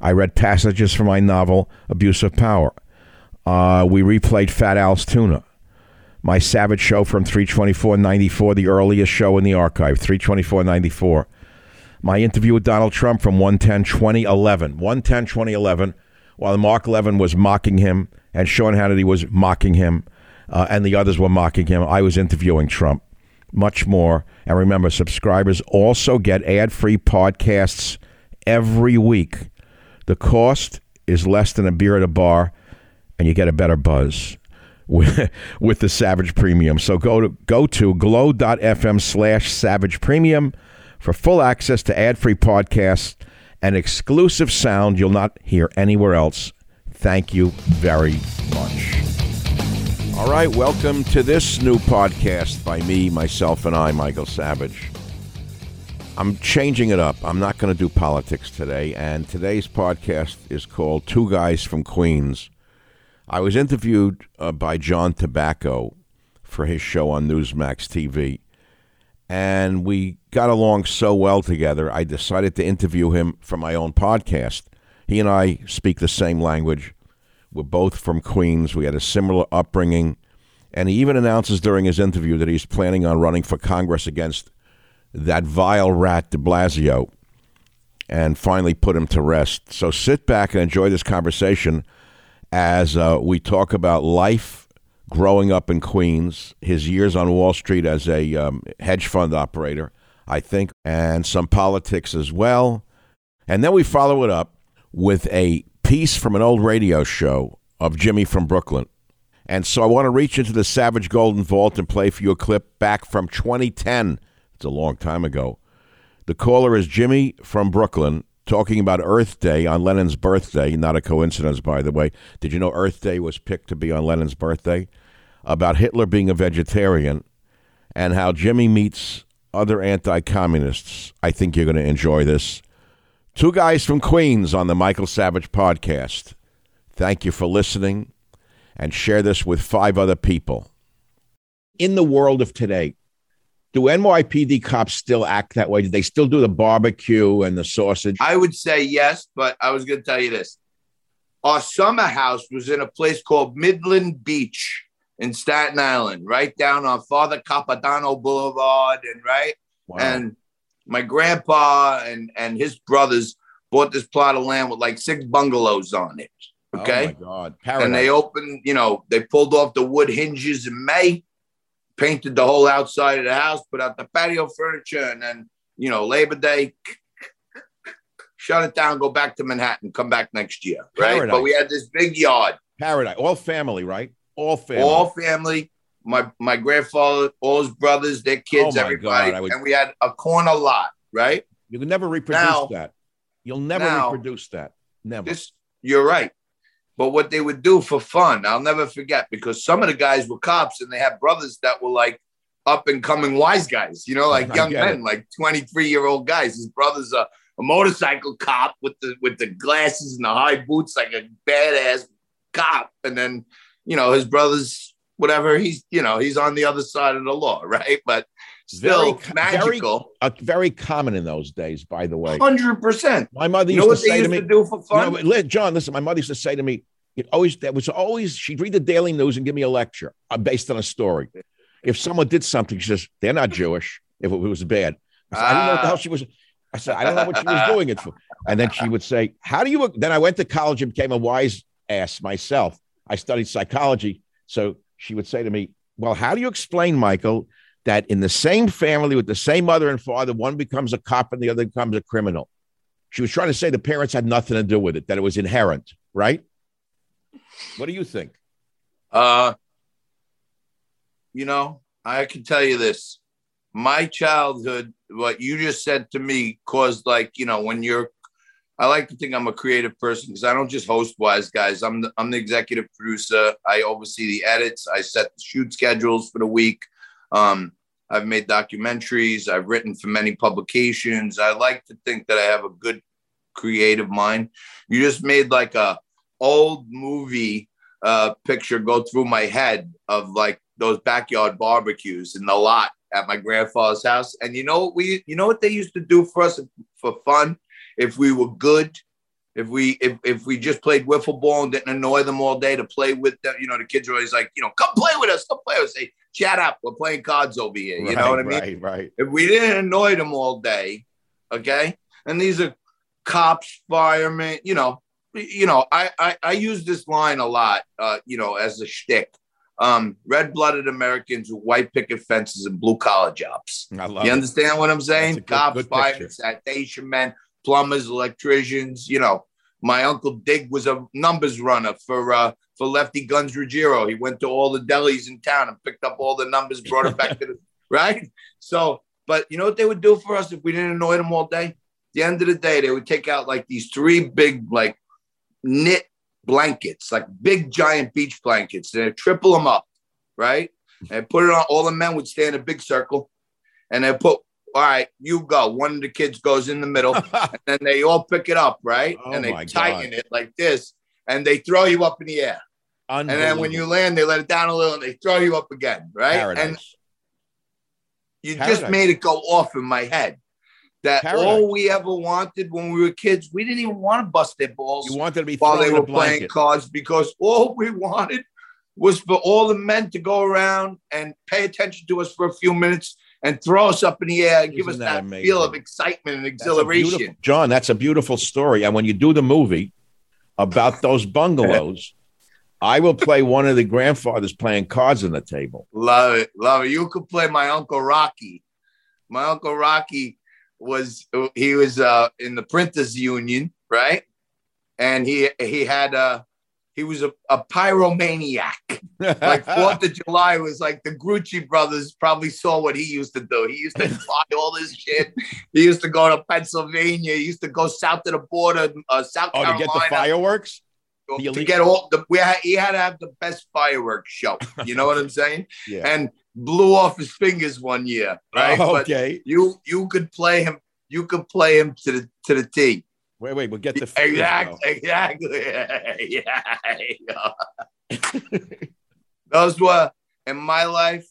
I read passages from my novel, Abuse of Power. Uh, we replayed Fat Al's Tuna. My Savage show from 324.94, the earliest show in the archive, 324.94. My interview with Donald Trump from 110.2011. 110.2011, while Mark Levin was mocking him and Sean Hannity was mocking him uh, and the others were mocking him, I was interviewing Trump. Much more. And remember, subscribers also get ad free podcasts every week the cost is less than a beer at a bar, and you get a better buzz with, with the Savage Premium. So go to go to glow.fm slash Savage Premium for full access to ad-free podcasts and exclusive sound you'll not hear anywhere else. Thank you very much. All right, welcome to this new podcast by me, myself, and I, Michael Savage. I'm changing it up. I'm not going to do politics today. And today's podcast is called Two Guys from Queens. I was interviewed uh, by John Tabacco for his show on Newsmax TV. And we got along so well together, I decided to interview him for my own podcast. He and I speak the same language. We're both from Queens. We had a similar upbringing. And he even announces during his interview that he's planning on running for Congress against that vile rat de Blasio and finally put him to rest. So sit back and enjoy this conversation as uh, we talk about life growing up in Queens, his years on Wall Street as a um, hedge fund operator, I think, and some politics as well. And then we follow it up with a piece from an old radio show of Jimmy from Brooklyn. And so I want to reach into the Savage Golden Vault and play for you a clip back from 2010 it's a long time ago. The caller is Jimmy from Brooklyn talking about Earth Day on Lenin's birthday. Not a coincidence, by the way. Did you know Earth Day was picked to be on Lenin's birthday? About Hitler being a vegetarian and how Jimmy meets other anti communists. I think you're going to enjoy this. Two guys from Queens on the Michael Savage podcast. Thank you for listening and share this with five other people. In the world of today, do NYPD cops still act that way? Do they still do the barbecue and the sausage? I would say yes, but I was going to tell you this. Our summer house was in a place called Midland Beach. in Staten Island, right down on Father Capodanno Boulevard, and right. Wow. And my grandpa and and his brothers bought this plot of land with like six bungalows on it. Oh, okay. Oh my God. and they opened, you know, they pulled off the wood hinges in May, painted the whole outside of the house, put out the patio furniture, and then, you know, Labor Day, shut it down, go back to Manhattan, come back next year. Right. Paradise. But we had this big yard, Paradise. All family, right? All family. all family. My my grandfather, all his brothers, their kids, Oh everybody, God, would- and we had a corner lot, right? you can never reproduce Now- that. You'll never now- reproduce that. Never. This you're right. But what they would do for fun, I'll never forget because some of the guys were cops and they had brothers that were like up and coming wise guys, you know, like young men, like 23 year old guys. His brother's a, a motorcycle cop with the with the glasses and the high boots, like a badass cop. And then, you know, his brother's whatever, he's you know, he's on the other side of the law, right? But Very magical. uh, very common in those days, by the way. Hundred percent. My mother You used know what to they say to me, to do for You fun? know, John, listen, my mother used to say to me, it always that was always she'd read the Daily News and give me a lecture uh, based on a story. If someone did something, she says they're not Jewish. If it was bad, I, said, I didn't know what the Ah. hell she was. I said I don't know what she was doing it for. And then she would say, "How do you?" Then I went to college and became a wise ass myself. I studied psychology, so she would say to me, "Well, how do you explain, Michael, that in the same family with the same mother and father, one becomes a cop and the other becomes a criminal?" She was trying to say the parents had nothing to do with it; that it was inherent, right? What do you think? Uh, you know, I can tell you this. My childhood, what you just said to me, caused like, you know, when you're, I like to think I'm a creative person because I don't just host Wise Guys. I'm the, I'm the executive producer. I oversee the edits. I set the shoot schedules for the week. Um, I've made documentaries. I've written for many publications. I like to think that I have a good creative mind. You just made like a old movie uh, picture go through my head of like those backyard barbecues in the lot at my grandfather's house. And you know what we, you know what they used to do for us for fun if we were good. If we if, if we just played wiffle ball and didn't annoy them all day to play with them, you know, the kids are always like, you know, come play with us, come play with us. Say, shut up, we're playing cards over here. You know what I mean? Right, right. if we didn't annoy them all day, okay, and these are cops, firemen, you know, you know, I I, I use this line a lot, uh, you know, as a shtick. Um, red-blooded Americans with white picket fences and blue collar jobs. I love You it. understand what I'm saying? Good- Cops, good firemen, sanitation men, plumbers, electricians. You know, my uncle Dig was a numbers runner for uh, for Lefty Guns Ruggiero. He went to all the delis in town and picked up all the numbers, brought it back to the right. So, but you know what they would do for us if we didn't annoy them all day? At the end of the day, they would take out like these three big like knit blankets, like big giant beach blankets. They'd triple them up, right? And put it on. All the men would stay in a big circle, and they put. All right, you go. One of the kids goes in the middle, and then they all pick it up, right? Oh and they tighten God. it like this, and they throw you up in the air. And then when you land, they let it down a little, and they throw you up again, right? And you Paradise. just made it go off in my head that Paradise. all we ever wanted when we were kids, we didn't even want to bust their balls you wanted to be while they were playing cards because all we wanted was for all the men to go around and pay attention to us for a few minutes and throw us up in the air and give Isn't us that that, feel of excitement and That's exhilaration. John, that's a beautiful story. And when you do the movie about those bungalows, I will play one of the grandfathers playing cards on the table. Love it, love it. You could play my uncle Rocky. My uncle Rocky was he was uh, in the printers union, right? And he he had uh he was a, a pyromaniac. Like Fourth of July was like the Grucci brothers probably saw what he used to do. He used to fly all this shit. He used to go to Pennsylvania. He used to go south to the border, uh, South oh, to get the fireworks? the to get all the we had, he had to have the best fireworks show. You know what I'm saying? Yeah. And blew off his fingers one year, right? Oh, But okay. you you could play him. You could play him to the to the T. Wait, wait. We'll get the figures, Exactly. Exactly. yeah. Those were in my life.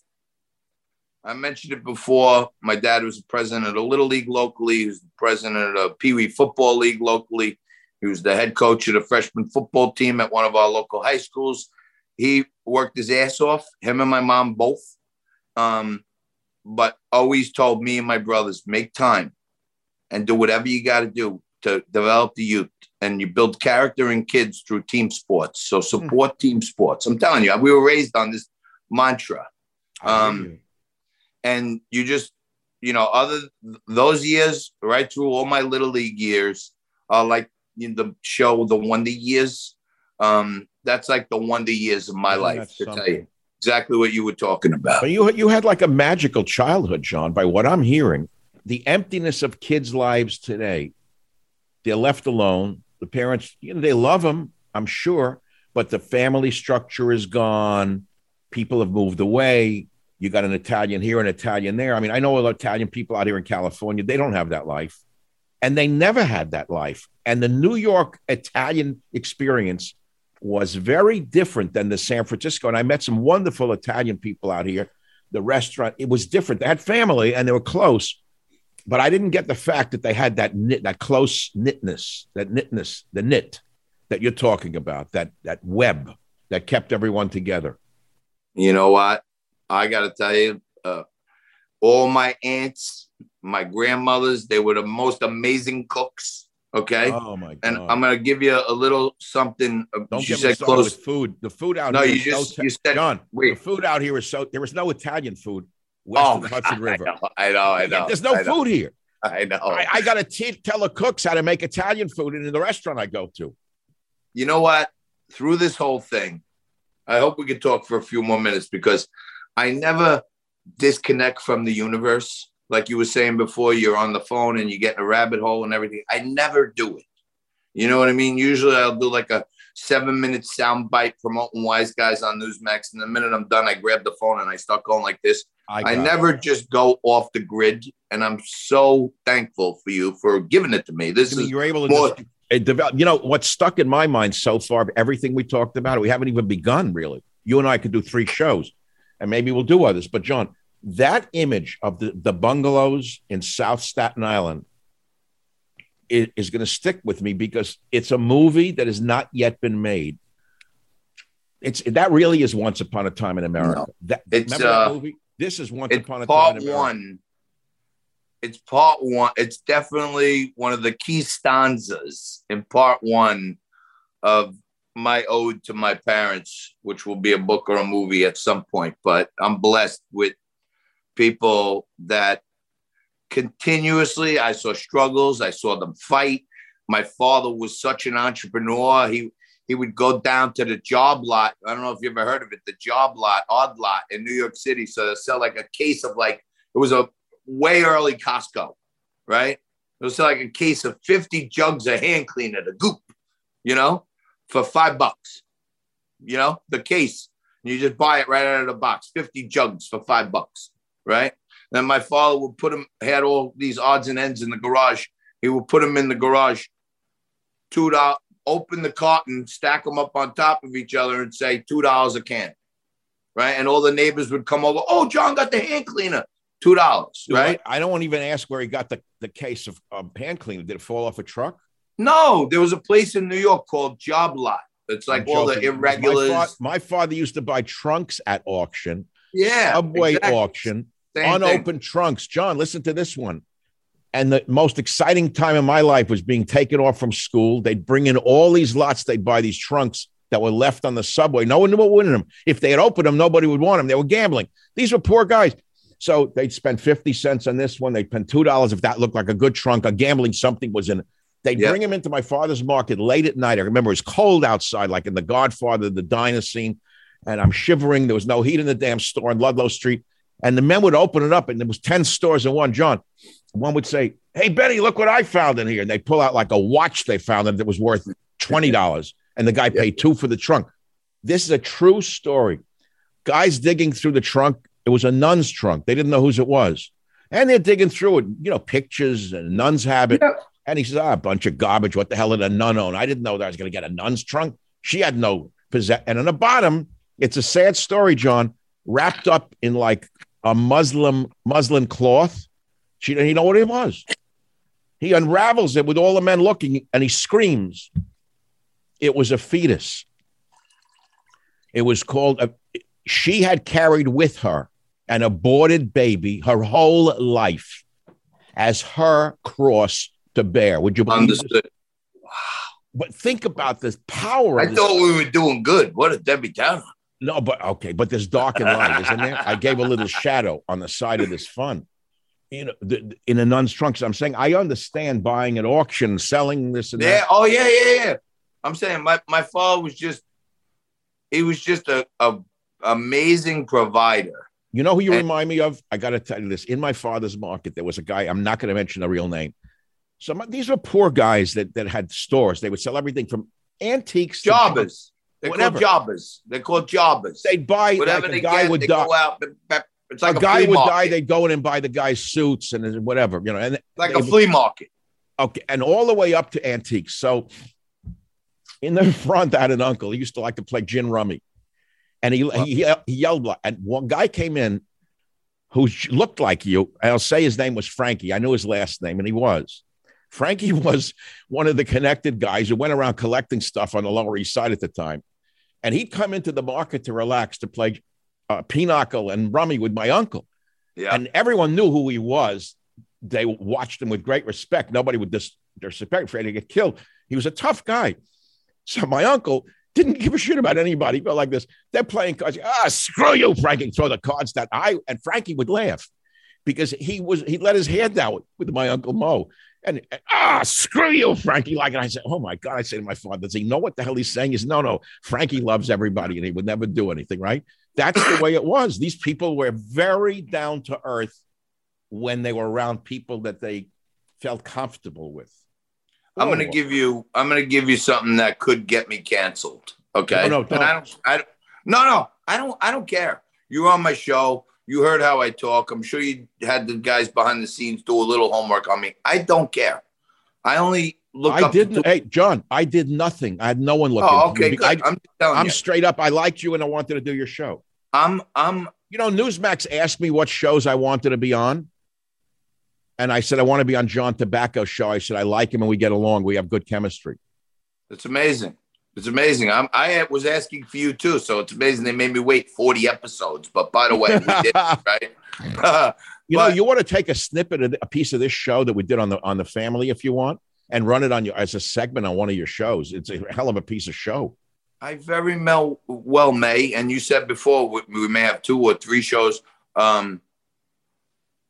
I mentioned it before. My dad was the president of the Little League locally. He was the president of the Pee Wee Football League locally. He was the head coach of the freshman football team at one of our local high schools. He worked his ass off, him and my mom both. Um, but always told me and my brothers, make time and do whatever you got to do to develop the youth. And you build character in kids through team sports. So support mm. team sports. I'm telling you, we were raised on this mantra. Um, and you just, you know, other those years, right through all my little league years, uh, like know, the show, the Wonder Years. Um, that's like the wonder years of my yeah, life to something. tell you exactly what you were talking about. But you you had like a magical childhood, John. By what I'm hearing, the emptiness of kids' lives today, they're left alone. The parents, you know, they love them, I'm sure, but the family structure is gone. People have moved away. You got an Italian here, an Italian there. I mean, I know a lot of Italian people out here in California. They don't have that life, and they never had that life. And the New York Italian experience was very different than the San Francisco. And I met some wonderful Italian people out here. The restaurant, it was different. They had family and they were close, but I didn't get the fact that they had that knit, that close knitness, that knitness, the knit that you're talking about, that that web that kept everyone together. You know what? I got to tell you, uh, all my aunts, my grandmothers, they were the most amazing cooks Okay. Oh my god. And I'm gonna give you a little something. Uh, Don't you get close with food. The food out no, here. No, you just you said John. Wait. The food out here is so. There was no Italian food west oh, of the Hudson River. I know. I know. There's no I food here. I know. I, I got to tell the cooks how to make Italian food in the restaurant I go to. You know what? Through this whole thing, I hope we could talk for a few more minutes because I never disconnect from the universe like you were saying before, you're on the phone and you get in a rabbit hole and everything. I never do it. You know what I mean? Usually I'll do like a seven minute sound bite promoting wise guys on Newsmax. And the minute I'm done, I grab the phone and I start going like this. I, I never it. just go off the grid. And I'm so thankful for you for giving it to me. This I mean, is you're able to more, just, develop. You know, what's stuck in my mind so far, everything we talked about, we haven't even begun really. You and I could do three shows and maybe we'll do others. But John, that image of the, the bungalows in South Staten Island is, is going to stick with me because it's a movie that has not yet been made. It's that really is Once Upon a Time in America. No, that, it's uh, that movie? This is Once Upon a Time in America. One. It's part one. It's definitely one of the key stanzas in part one of my ode to my parents, which will be a book or a movie at some point. But I'm blessed with people that continuously I saw struggles, I saw them fight. My father was such an entrepreneur. He he would go down to the job lot. I don't know if you ever heard of it, the job lot, odd lot in New York City. So they sell like a case of like it was a way early Costco, right? It was like a case of 50 jugs of hand cleaner, the goop, you know, for five bucks. You know, the case. You just buy it right out of the box, 50 jugs for five bucks right? Then my father would put them, had all these odds and ends in the garage. He would put them in the garage, two dollars, open the carton, stack them up on top of each other, and say two dollars a can, right? And all the neighbors would come over. Oh, John got the hand cleaner, two dollars, right? I, I don't even ask where he got the, the case of um, hand cleaner. Did it fall off a truck? No, there was a place in New York called Job Lot. It's like all the irregulars. My, fa- my, father used to buy trunks at auction. Yeah, subway exactly. auction same unopened thing. trunks. John, listen to this one. And the most exciting time in my life was being taken off from school. They'd bring in all these lots. They'd buy these trunks that were left on the subway. No one knew what winning them. If they had opened them, nobody would want them. They were gambling. These were poor guys. So they'd spend 50 cents on this one. They'd spend $2 if that looked like a good trunk. A gambling something was in it. They'd yep. bring him into my father's market late at night. I remember it was cold outside, like in The Godfather, the diner scene. And I'm shivering. There was no heat in the damn store on Ludlow Street. And the men would open it up, and there was 10 stores in one. John, one would say, Hey, Benny, look what I found in here. And they pull out like a watch they found that was worth $20. And the guy paid two for the trunk. This is a true story. Guys digging through the trunk. It was a nun's trunk. They didn't know whose it was. And they're digging through it, you know, pictures and nun's habit. Yeah. And he says, ah, a bunch of garbage. What the hell did a nun own? I didn't know that I was going to get a nun's trunk. She had no possession. And on the bottom, it's a sad story, John, wrapped up in like a Muslim muslin cloth. She didn't know what it was. He unravels it with all the men looking and he screams. It was a fetus. It was called. A, she had carried with her an aborted baby her whole life as her cross to bear. Would you believe Understood. Wow. But think about this power. I this. thought we were doing good. What a Debbie Downer. No, but okay, but there's dark and light, isn't there? I gave a little shadow on the side of this fun. You know, the, in a nun's trunks. I'm saying I understand buying at auction, selling this and yeah. that. Oh yeah, yeah, yeah. I'm saying my my father was just he was just a, a amazing provider. You know who you And- remind me of? I got to tell you this. In my father's market, there was a guy. I'm not going to mention the real name. So these were poor guys that that had stores. They would sell everything from antiques to Jobbers. They're Whatever. called jobbers. They're called jobbers. They'd buy Whatever like a they guy get, would they die. go out. It's like a a, guy would market. die. They'd go in and buy the guy's suits and whatever, you know. And like they a flea market. Okay, and all the way up to antiques. So in the front, I had an uncle. He used to like to play gin rummy, and he he, he yelled. And one guy came in who looked like you. I'll say his name was Frankie. I knew his last name, and he was. Frankie was one of the connected guys who went around collecting stuff on the Lower East Side at the time, and he'd come into the market to relax to play uh, pinochle and rummy with my uncle Yeah. and everyone knew who he was. They watched him with great respect. Nobody would dis- disrespect, afraid to get killed. He was a tough guy. So my uncle didn't give a shit about anybody. But like this, they're playing cards. Ah, screw you, Frankie. Throw the cards that I and Frankie would laugh because he was he let his hair down with, with my uncle Mo. And, ah, screw you, Frankie. Like, and I said, oh my God. I said to my father, does he know what the hell he's saying? He said, no, no, Frankie loves everybody and he would never do anything, right? That's the way it was. These people were very down to earth when they were around people that they felt comfortable with. I'm gonna Oh, give you. I'm gonna give you something that could get me canceled. Okay. No, no, And I don't. I don't. No, no. I don't. I don't care. You're on my show. You heard how I talk. I'm sure you had the guys behind the scenes do a little homework on me. I don't care. I only look I up. didn't. Hey, John, I did nothing. I had no one looking. oh, okay. I, I'm telling I'm you. straight up. I liked you and I wanted to do your show. I'm. I'm. You know, Newsmax asked me what shows I wanted to be on. And I said, I want to be on John Tabacco's show. I said, I like him and we get along. We have good chemistry. It's amazing. It's amazing. I'm. I was asking for you too, so it's amazing they made me wait 40 episodes. But by the way, we did right. You know, you want to take a snippet of a piece of this show that we did on the on the family if you want and run it on your as a segment on one of your shows. It's a hell of a piece of show. I very mel- well may, and you said before we, we may have two or three shows. Um,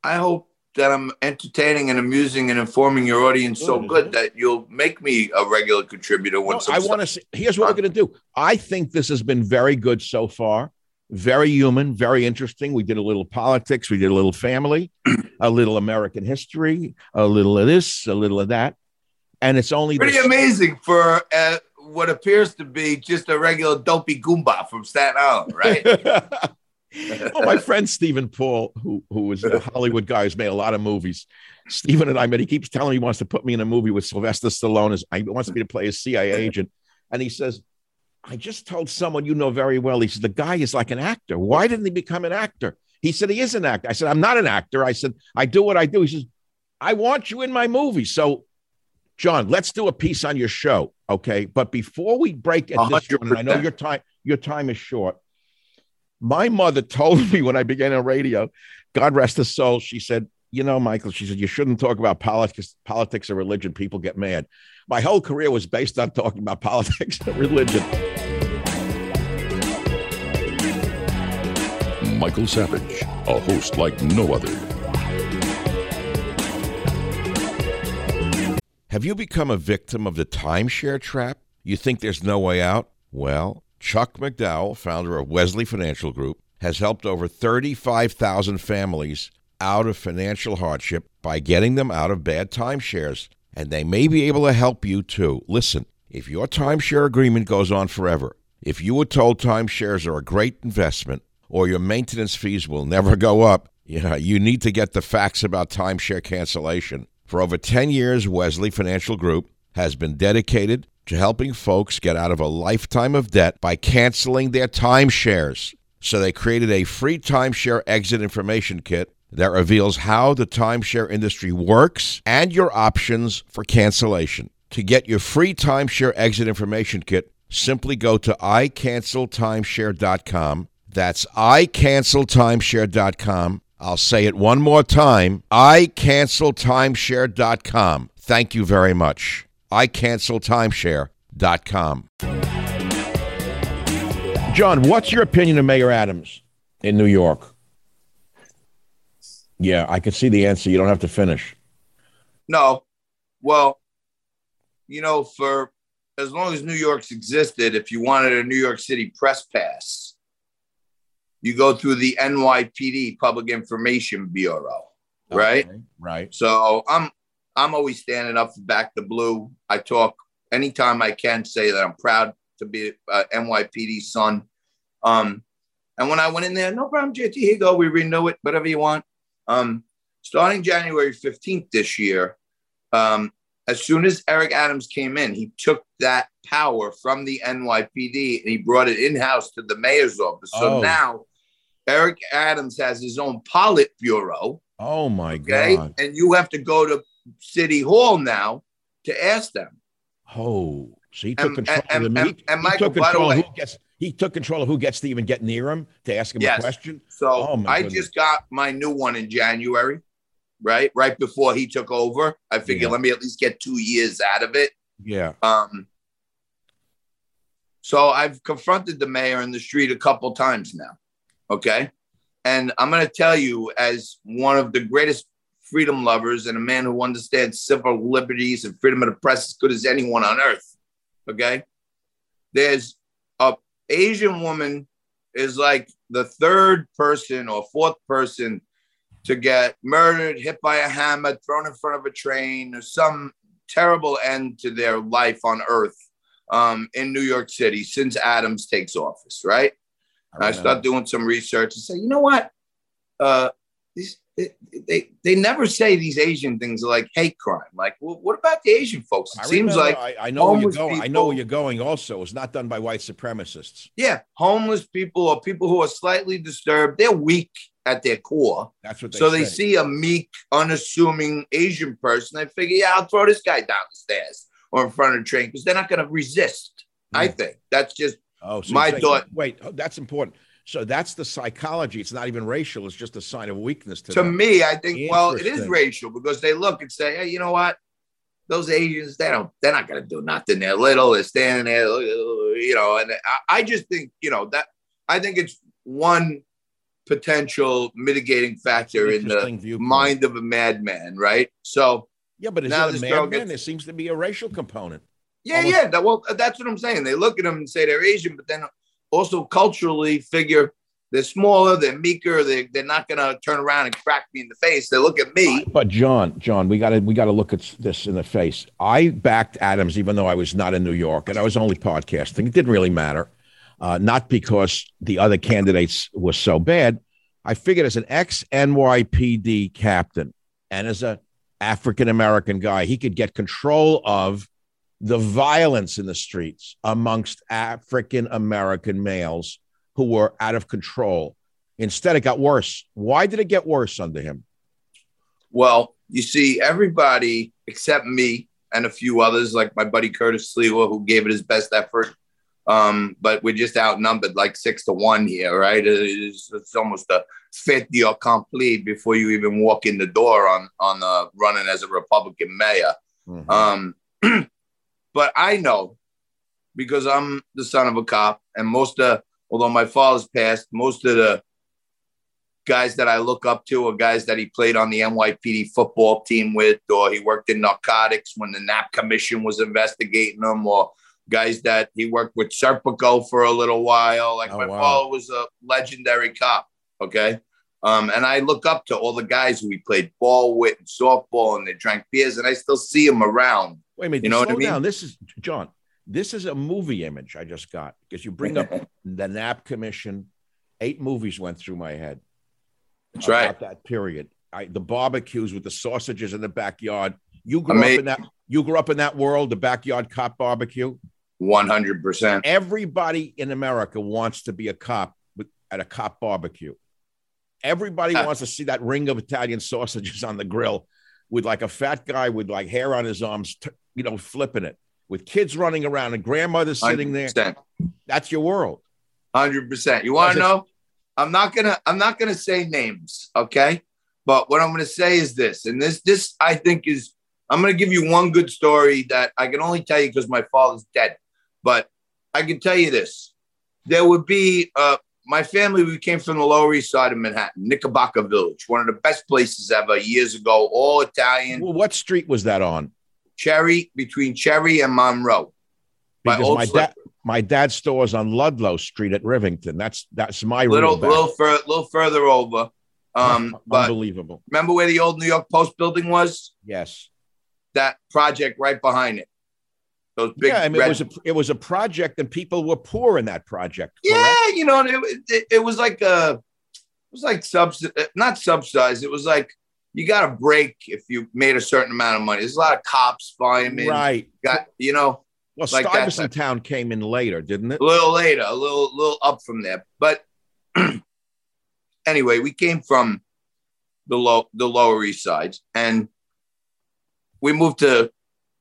I hope that I'm entertaining and amusing and informing your audience so Good, good that you'll make me a regular contributor when No, I want to see. Here's what we're going to do. I think this has been very good so far. Very human, very interesting. We did a little politics, we did a little family, a little American history, a little of this, a little of that, and it's only pretty amazing for uh, what appears to be just a regular dopey goomba from Staten Island, right? well, my friend Stephen Paul, who who is a Hollywood guy who's made a lot of movies. Stephen and I met. He keeps telling me he wants to put me in a movie with Sylvester Stallone. As he wants me to play a CIA agent, and he says, "I just told someone you know very well." He said, "The guy is like an actor. Why didn't he become an actor?" He said, "He is an actor." I said, "I'm not an actor." I said, "I do what I do." He says, "I want you in my movie." So, John, let's do a piece on your show, okay? But before we break at this, one, and I know your time your time is short. My mother told me when I began on radio, God rest her soul, she said, You know, Michael, she said, you shouldn't talk about politics, politics or religion. People get mad. My whole career was based on talking about politics and religion. Michael Savage, a host like no other. Have you become a victim of the timeshare trap? You think there's no way out? Well, Chuck McDowell, founder of Wesley Financial Group, has helped over 35,000 families out of financial hardship by getting them out of bad timeshares. And they may be able to help you too. Listen, if your timeshare agreement goes on forever, if you were told timeshares are a great investment or your maintenance fees will never go up, yeah, you need to get the facts about timeshare cancellation. For over 10 years, Wesley Financial Group has been dedicated to helping folks get out of a lifetime of debt by canceling their timeshares. So they created a free timeshare exit information kit that reveals how the timeshare industry works and your options for cancellation. To get your free timeshare exit information kit, simply go to icanceltimeshare.com. That's icanceltimeshare.com. I'll say it one more time icanceltimeshare.com. Thank you very much. icanceltimeshare.com. John, what's your opinion of Mayor Adams in New York? Yeah, I can see the answer. You don't have to finish. No. Well, you know, for as long as New York's existed, if you wanted a New York City press pass, you go through the NYPD Public Information Bureau, right? Okay, right. So I'm I'm always standing up for back the blue. I talk anytime I can say that I'm proud to be uh, NYPD son. Um, and when I went in there, no problem, JT, here you go. We renew it, whatever you want. Um, starting January 15th this year, um, as soon as Eric Adams came in, he took that power from the NYPD and he brought it in house to the mayor's office. So Oh. now Eric Adams has his own Politburo. Oh my Okay. God. And you have to go to City Hall now to ask them. Oh, so he took And- control and- of the and- meet. and he Michael, took by the control of who gets. He took control of who gets to even get near him to ask him Yes. a question. So Oh, I goodness. just got my new one in January, right? Right before he took over. I figured Yeah. let me at least get two years out of it. Yeah. Um, so I've confronted the mayor in the street a couple times now. Okay. And I'm going to tell you, as one of the greatest freedom lovers and a man who understands civil liberties and freedom of the press as good as anyone on earth. Okay. There's a Asian woman is like the third person or fourth person to get murdered, hit by a hammer, thrown in front of a train, or some terrible end to their life on earth um, in New York City since Adams takes office, right? And I start doing some research and say, you know what? Uh, these they, they they never say these Asian things are like hate crime. Like, well, what about the Asian folks? It I seems remember- like I, I know where you're going. I know where you're going. Also, it's not done by white supremacists. yeah, homeless people or people who are slightly disturbed, they're weak at their core. That's what they so say. they see a meek, unassuming Asian person, they figure, yeah, I'll throw this guy down the stairs or in front of the train because they're not going to resist. I hmm. think that's just Oh, so my saying- thought- Wait, oh, that's important. So that's the psychology. It's not even racial. It's just a sign of weakness to, to them. me. I think well, it is racial because they look and say, hey, you know what? Those Asians, they don't, they're not going to do nothing. They're little, they're standing there, you know. And I, I just think, you know, that I think it's one potential mitigating factor in the viewpoint. mind of a madman, right? So Yeah, but is Now it a madman? gets- There seems to be a racial component. Yeah, Almost- yeah. That, well, that's what I'm saying. They look at them and say they're Asian, but then also culturally figure they're smaller, they're meeker, they, they're not going to turn around and crack me in the face. They look at me. But John, John, we got to we got to look at this in the face. I backed Adams, even though I was not in New York and I was only podcasting. It didn't really matter, uh, not because the other candidates were so bad. I figured as an ex NYPD captain and as a African American guy, he could get control of the violence in the streets amongst African American males who were out of control. Instead, it got worse. Why did it get worse under him? Well, you see, everybody except me and a few others, like my buddy Curtis Sliwa, who gave it his best effort. Um, but we're just outnumbered like six to one here, right? It's, it's almost a fait accompli before you even walk in the door on on uh, running as a Republican mayor. Mhm. Um, but I know because I'm the son of a cop, and most of, although my father's passed, most of the guys that I look up to are guys that he played on the NYPD football team with, or he worked in narcotics when the Knapp commission was investigating them, or guys that he worked with Serpico for a little while. Like Oh, my wow. father was a legendary cop. Okay. Um, and I look up to all the guys who he played ball with and softball, and they drank beers, and I still see them around. Wait a minute. You know slow what I mean? down. This is John. This is a movie image I just got because you bring up the Knapp Commission. Eight movies went through my head. That's right. That period. I, the barbecues with the sausages in the backyard. You grew I up in that. You grew up in that world, the backyard cop barbecue. 100%. Everybody in America wants to be a cop with, at a cop barbecue. Everybody Ah. wants to see that ring of Italian sausages on the grill with like a fat guy with like hair on his arms, t- you know, flipping it. with kids running around and grandmother sitting there. 100%. That's your world. Hundred percent. You want to know? I'm not gonna. I'm not gonna say names. Okay. But what I'm gonna say is this, and this, this I think is. I'm gonna give you one good story that I can only tell you because my father's dead. But I can tell you this: there would be uh, my family. We came from the Lower East Side of Manhattan, Knickerbocker Village, one of the best places ever. Years ago, all Italian. Well, what street was that on? Cherry between Cherry and Monroe. My Because my dad, my dad's store is on Ludlow Street at Rivington. That's that's my little, little, fur, little further over. Um, but unbelievable. remember where the old New York Post building was? Yes. That project right behind it. Those big. yeah, I mean, red- it was a it was a project, and people were poor in that project. yeah, you know, it, it, it was like a, it was like subs, not subsidized. It was like you got a break if you made a certain amount of money. There's a lot of cops, firemen, right. got you know, Well, like Stuyvesant. Town came in later, didn't it? a little later, a little, little up from there. But anyway, we came from the low, the Lower East Sides, and we moved to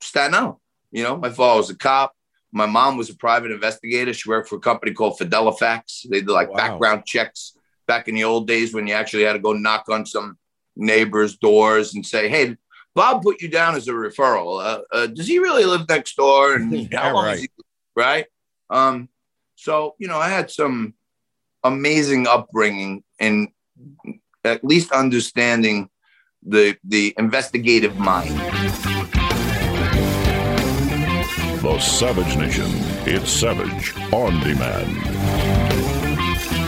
Staten Island. You know, my father was a cop. My mom was a private investigator. She worked for a company called Fidelifacts. They did like Wow. background checks back in the old days when you actually had to go knock on some neighbors' doors and say, "Hey, Bob put you down as a referral. Uh, uh, does he really live next door? And Yeah, how long right. is he right? Um, so you know, I had some amazing upbringing and at least understanding the the investigative mind. The Savage Nation. It's Savage on demand.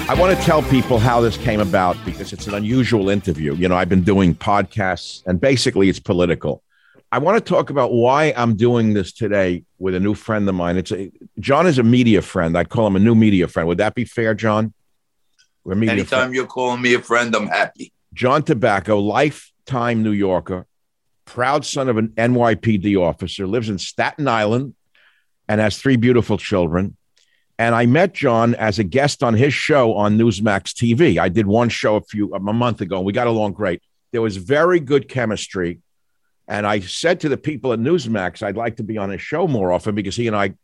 I want to tell people how this came about because it's an unusual interview. You know, I've been doing podcasts and basically it's political. I want to talk about why I'm doing this today with a new friend of mine. It's a, John is a media friend. I'd call him a new media friend. Would that be fair, John? We're media Anytime friends. you're calling me a friend, I'm happy. John Tabacco, lifetime New Yorker, proud son of an NYPD officer, lives in Staten Island and has three beautiful children. And I met John as a guest on his show on Newsmax TV. I did one show a few a month ago, and we got along great. There was very good chemistry. And I said to the people at Newsmax, I'd like to be on his show more often because he and I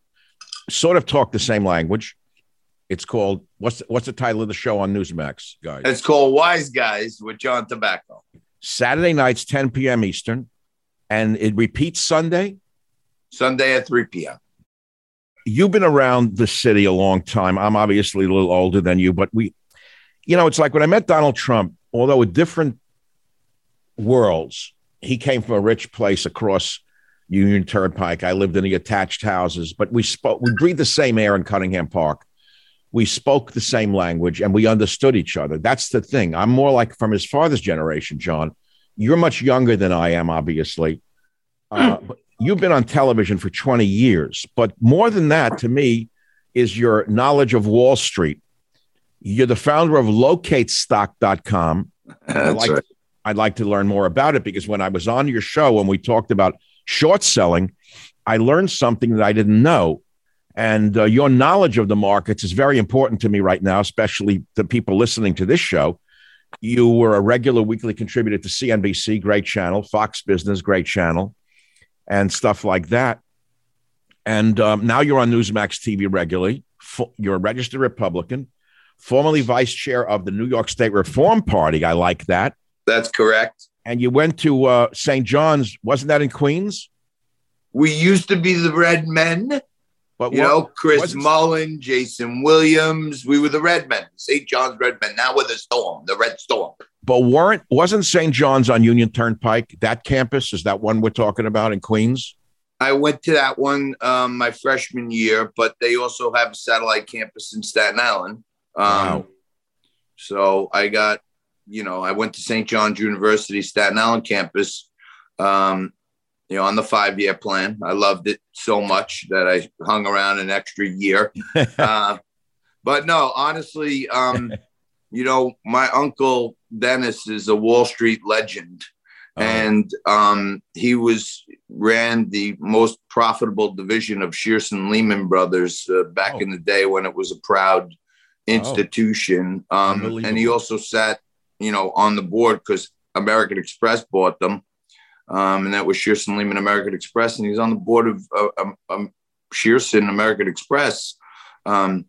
sort of talk the same language. It's called what's what's the title of the show on Newsmax, guys? It's called Wise Guys with John Tabacco. Saturday nights, 10 p.m. Eastern, and it repeats Sunday. Sunday at 3 p.m. You've been around the city a long time. I'm obviously a little older than you, but we, you know, it's like when I met Donald Trump, although with different worlds, he came from a rich place across Union Turnpike. I lived in the attached houses, but we spoke, we breathed the same air in Cunningham Park. We spoke the same language and we understood each other. That's the thing. I'm more like from his father's generation, John. You're much younger than I am, obviously. Uh, but you've been on television for 20 years, but more than that, to me, is your knowledge of Wall Street. You're the founder of locatestock.com. That's like, right. I'd like to learn more about it because when I was on your show and we talked about short selling, I learned something that I didn't know. And uh, your knowledge of the markets is very important to me right now, especially the people listening to this show. You were a regular weekly contributor to CNBC, great channel, Fox Business, great channel, and stuff like that. And um, now you're on Newsmax TV regularly. Fo- You're a registered Republican, formerly vice chair of the New York State Reform Party. I like that. That's correct. And you went to uh, St. John's. Wasn't that in Queens? We used to be the Red Men. But You what- know, Chris Mullin, Jayson Williams. We were the Red Men, St. John's Red Men. Now we're the Storm, the Red Storm. But weren't wasn't St. John's on Union Turnpike? That campus is that one we're talking about in Queens? I went to that one um, my freshman year, but they also have a satellite campus in Staten Island. Um, Wow. So I got, you know, I went to St. John's University Staten Island campus, um, you know, on the five year plan. I loved it so much that I hung around an extra year. uh, but no, honestly, um, you know, my uncle Dennis is a Wall Street legend Uh, and um, he was ran the most profitable division of Shearson Lehman Brothers uh, back Oh. in the day when it was a proud institution. Um, and he also sat, you know, on the board because American Express bought them. um, and that was Shearson Lehman American Express, and he's on the board of uh, um, um, Shearson American Express. Um,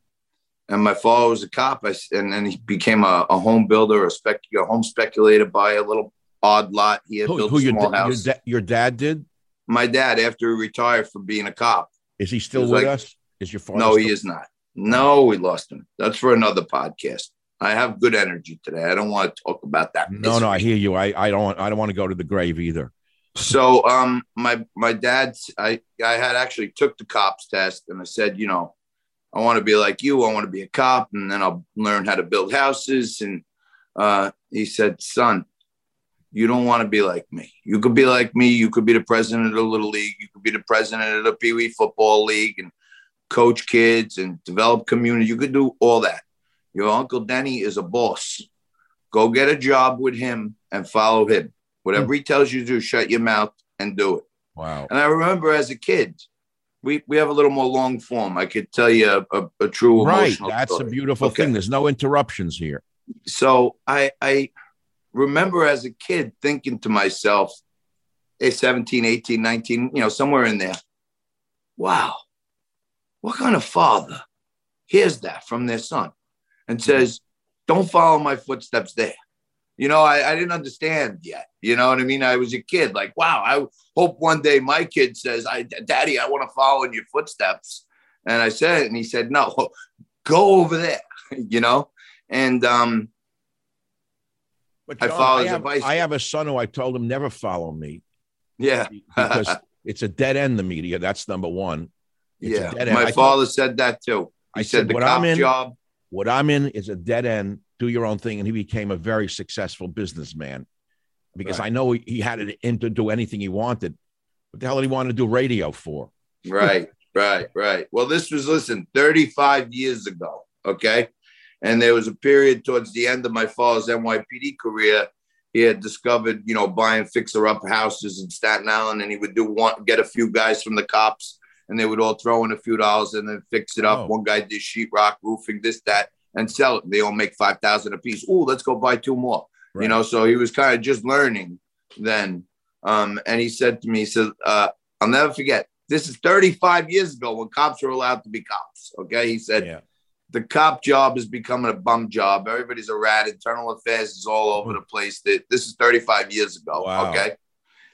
and my father was a cop, I, and then he became a, a home builder, a, spec, a home speculator, buy a little odd lot. He had Who, built who a your, small your, house. da- your dad did? my dad, after he retired from being a cop, Is he still with like- us? Is your father? no, he is not. No, we lost him. That's for another podcast. I have good energy today. I don't want to talk about that. No, no, I hear you. I, I don't. I don't want to go to the grave either. So, um, my my dad, I I had actually took the cops test, and I said, you know, I want to be like you. I want to be a cop, and then I'll learn how to build houses. And uh, he said, son, you don't want to be like me. You could be like me. You could be the president of the little league. You could be the president of the Pee Wee football league, and coach kids and develop community. You could do all that. Your uncle Denny is a boss. Go get a job with him and follow him. Whatever he tells you to do, shut your mouth and do it. Wow. And I remember as a kid, we, we have a little more long form. I could tell you a, a, a true Right. That's a beautiful Okay. thing. There's no interruptions here. So I I remember as a kid thinking to myself, hey, 17, 18, 19, you know, somewhere in there, wow, what kind of father hears that from their son and says, don't follow my footsteps there? You know, I, I didn't understand yet. You know what I mean? I was a kid, like, wow, I hope one day my kid says, I, Daddy, I want to follow in your footsteps. And I said and he said, No, go over there, you know? And um, But I John, follow I his have, advice. I have a son who I told him never follow me yeah, because it's a dead end. The media. That's number one. It's a yeah. dead end. My father said that too. He I said, said, the "What cop I'm in- job. What I'm in is a dead end. Do your own thing, and he became a very successful businessman because Right. I know he, he had it in to do anything he wanted. What the hell did he want to do radio for? Right, right, right. Well, this was listen, 35 years ago. Okay. And there was a period towards the end of my father's NYPD career. He had discovered, you know, buying fixer up houses in Staten Island, and he would do one get a few guys from the cops, and they would all throw in a few dollars and then fix it up. Oh. One guy did sheetrock, roofing, this, that, and sell it. They all make five thousand a piece. Oh, let's go buy two more. Right. You know, so he was kind of just learning then. Um, and he said to me, he said, uh, I'll never forget. This is 35 years ago when cops were allowed to be cops. Okay. He said, Yeah. the cop job is becoming a bum job. Everybody's a rat. Internal affairs is all over the place. That this is 35 years ago. Wow. Okay.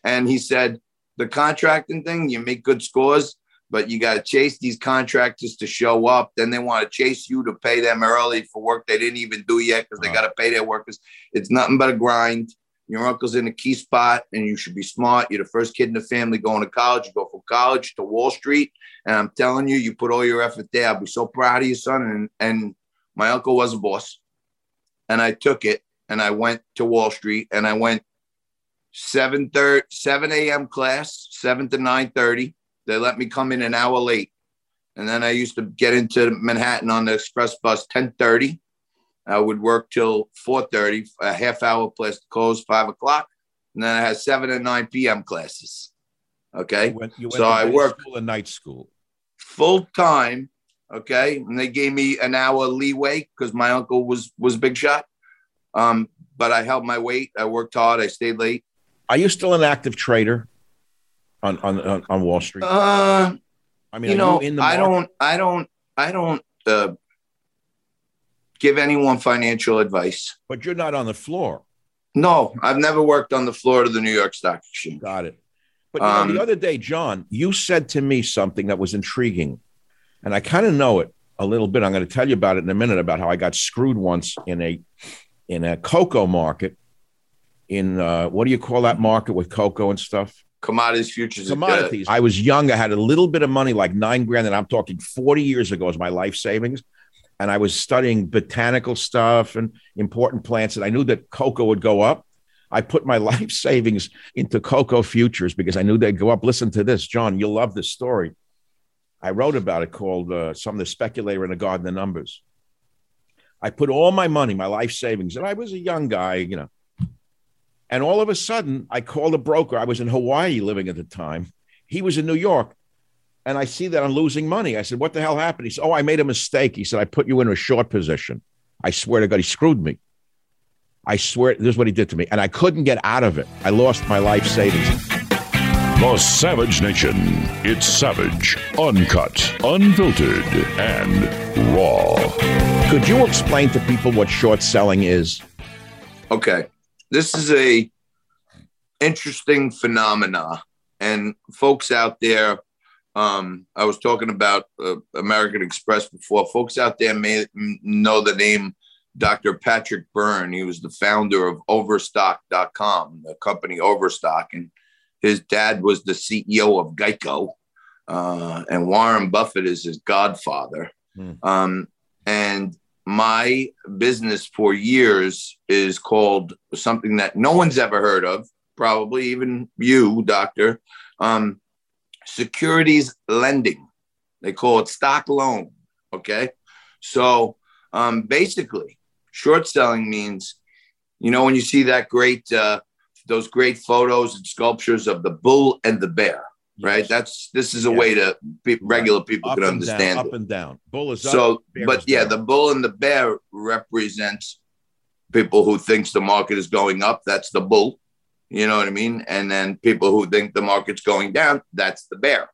And he said, the contracting thing, you make good scores, but you got to chase these contractors to show up. Then they want to chase you to pay them early for work they didn't even do yet because they got to pay their workers. It's nothing but a grind. Your uncle's in a key spot and you should be smart. You're the first kid in the family going to college. You go from college to Wall Street. And I'm telling you, you put all your effort there. I'll be so proud of you, son. And, and my uncle was a boss. And I took it and I went to Wall Street and I went 7 30, 7 a.m. class, 7 to 9 30. They let me come in an hour late. And then I used to get into Manhattan on the express bus 1030. I would work till 4:30, a half hour plus close five o'clock, and then I had seven and nine p.m. classes. Okay, You went, you went So I worked- school and night school. full time. Okay, and they gave me an hour leeway because my uncle was was big shot. Um, but I held my weight. I worked hard. I stayed late. Are you still an active trader on on on, Wall Street? Uh, I mean, you know, in the I don't, I don't, I don't uh, give anyone financial advice. But you're not on the floor. No, I've never worked on the floor of the New York Stock Exchange. Got it. But you know, Um, the other day, John, you said to me something that was intriguing, and I kind of know it a little bit. I'm going to tell you about it in a minute about how I got screwed once in a in a cocoa market. In uh, what do you call that market with cocoa and stuff? Commodities futures. Commodities. I was young. I had a little bit of money, like nine grand, and I'm talking 40 years ago, as my life savings. And I was studying botanical stuff and important plants, and I knew that cocoa would go up. I put my life savings into cocoa futures because I knew they'd go up. Listen to this, John. You'll love this story. I wrote about it called uh, "Some of the Speculator in the Garden of Numbers." I put all my money, my life savings, and I was a young guy, you know. And all of a sudden, I called a broker. I was in Hawaii living at the time. He was in New York. And I see that I'm losing money. I said, What the hell happened? He said, Oh, I made a mistake. He said, I put you in a short position. I swear to God, he screwed me. I swear, this is what he did to me. And I couldn't get out of it. I lost my life savings. The Savage Nation. It's savage, uncut, unfiltered, and raw. Could you explain to people what short selling is? Okay. This is a interesting phenomena. And folks out there, um, I was talking about uh, American Express before. Folks out there may know the name Dr. Patrick Byrne. He was the founder of Overstock.com, the company Overstock. And his dad was the CEO of Geico. Uh, and Warren Buffett is his godfather. Hmm. Um, and my business for years is called something that no one's ever heard of, probably even you, doctor. Um, securities lending. They call it stock loan. Okay. So um, basically, short selling means, you know, when you see that great, uh, those great photos and sculptures of the bull and the bear, right? That's this is a yes. way to be, regular people can understand down, up and down. Bull is so, up, but yeah, down. the bull and the bear represents people who thinks the market is going up. That's the bull, you know what I mean? And then people who think the market's going down. That's the bear.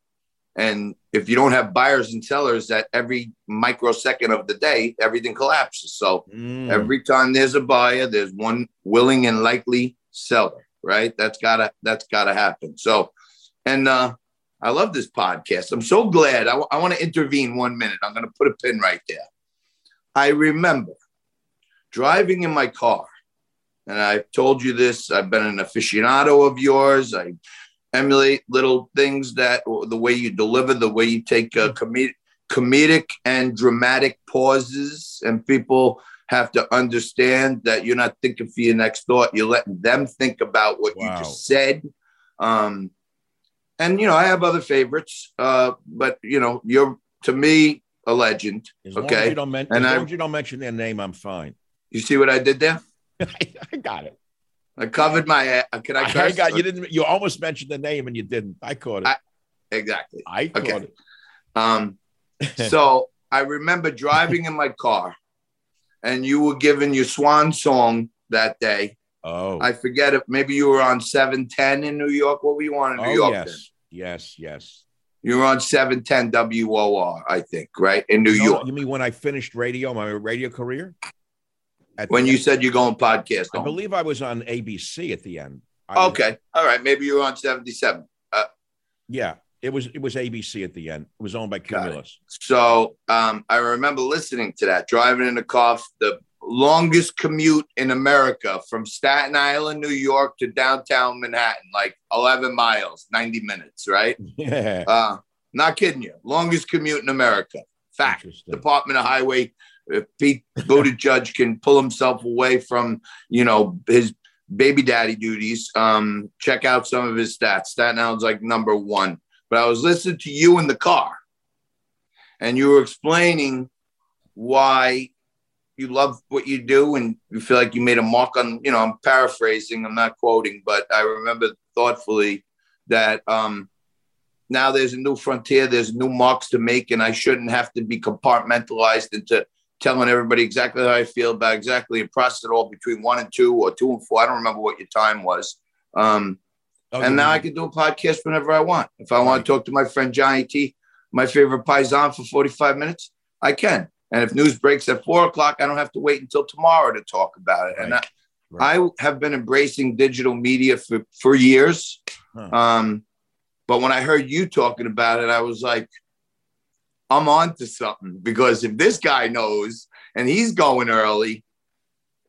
And if you don't have buyers and sellers at every microsecond of the day, everything collapses. So mm. every time there's a buyer, there's one willing and likely seller, right? That's gotta that's gotta happen. So and uh, I love this podcast. I'm so glad. I, w- I want to intervene one minute. I'm going to put a pin right there. I remember driving in my car, and I've told you this. I've been an aficionado of yours. I emulate little things that the way you deliver, the way you take uh, comedic, comedic and dramatic pauses, and people have to understand that you're not thinking for your next thought. You're letting them think about what wow. you just said. Um, and you know, I have other favorites, uh, but you know, you're to me a legend. As okay, as you don't men- and as long as you don't mention their name, I'm fine. You see what I did there? I got it. I covered my. Uh, can I? I got you. Didn't you almost mentioned the name and you didn't? I caught it. I, exactly. I caught okay. it. Um, so I remember driving in my car, and you were giving your swan song that day Oh, I forget if maybe you were on 710 in New York. What were you on in New oh, York? Yes, then? yes, yes. You were on 710 WOR, I think, right? In New no, York. You mean when I finished radio, my radio career? At when you end? said you're going podcast, I believe I was on ABC at the end. I okay. Was, All right. Maybe you were on 77. Uh, yeah. It was it was ABC at the end. It was owned by Cumulus. So um, I remember listening to that, driving in the car, the longest commute in America from Staten Island, New York to downtown Manhattan, like 11 miles, 90 minutes, right? Yeah. Uh, not kidding you. Longest commute in America. Fact. Department of Highway. If Pete Buttigieg can pull himself away from, you know, his baby daddy duties, um, check out some of his stats. Staten Island's like number one. But I was listening to you in the car, and you were explaining why you love what you do and you feel like you made a mark on you know i'm paraphrasing i'm not quoting but i remember thoughtfully that um now there's a new frontier there's new marks to make and i shouldn't have to be compartmentalized into telling everybody exactly how i feel about exactly and process it all between one and two or two and four. I don't remember what your time was. Um okay. and now i can do a podcast whenever i want. If i want to talk to my friend johnny t my favorite paisan for 45 minutes i can and if news breaks at four o'clock, I don't have to wait until tomorrow to talk about it. Right. And I, right. I, have been embracing digital media for, for years. Huh. Um, but when I heard you talking about it, I was like, I'm on to something because if this guy knows and he's going early,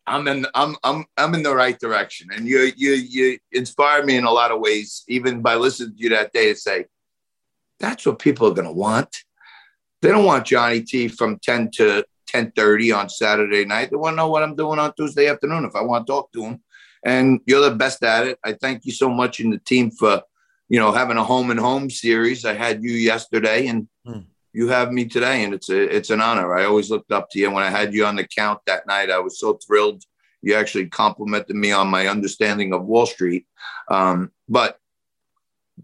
I'm in I'm I'm I'm in the right direction. And you you you inspire me in a lot of ways, even by listening to you that day to say, that's what people are gonna want. They don't want Johnny T from 10 to 10:30 on Saturday night. They want to know what I'm doing on Tuesday afternoon if I want to talk to them. And you're the best at it. I thank you so much in the team for, you know, having a home and home series. I had you yesterday and hmm. you have me today and it's a, it's an honor. I always looked up to you. When I had you on the count that night, I was so thrilled. You actually complimented me on my understanding of Wall Street. Um, but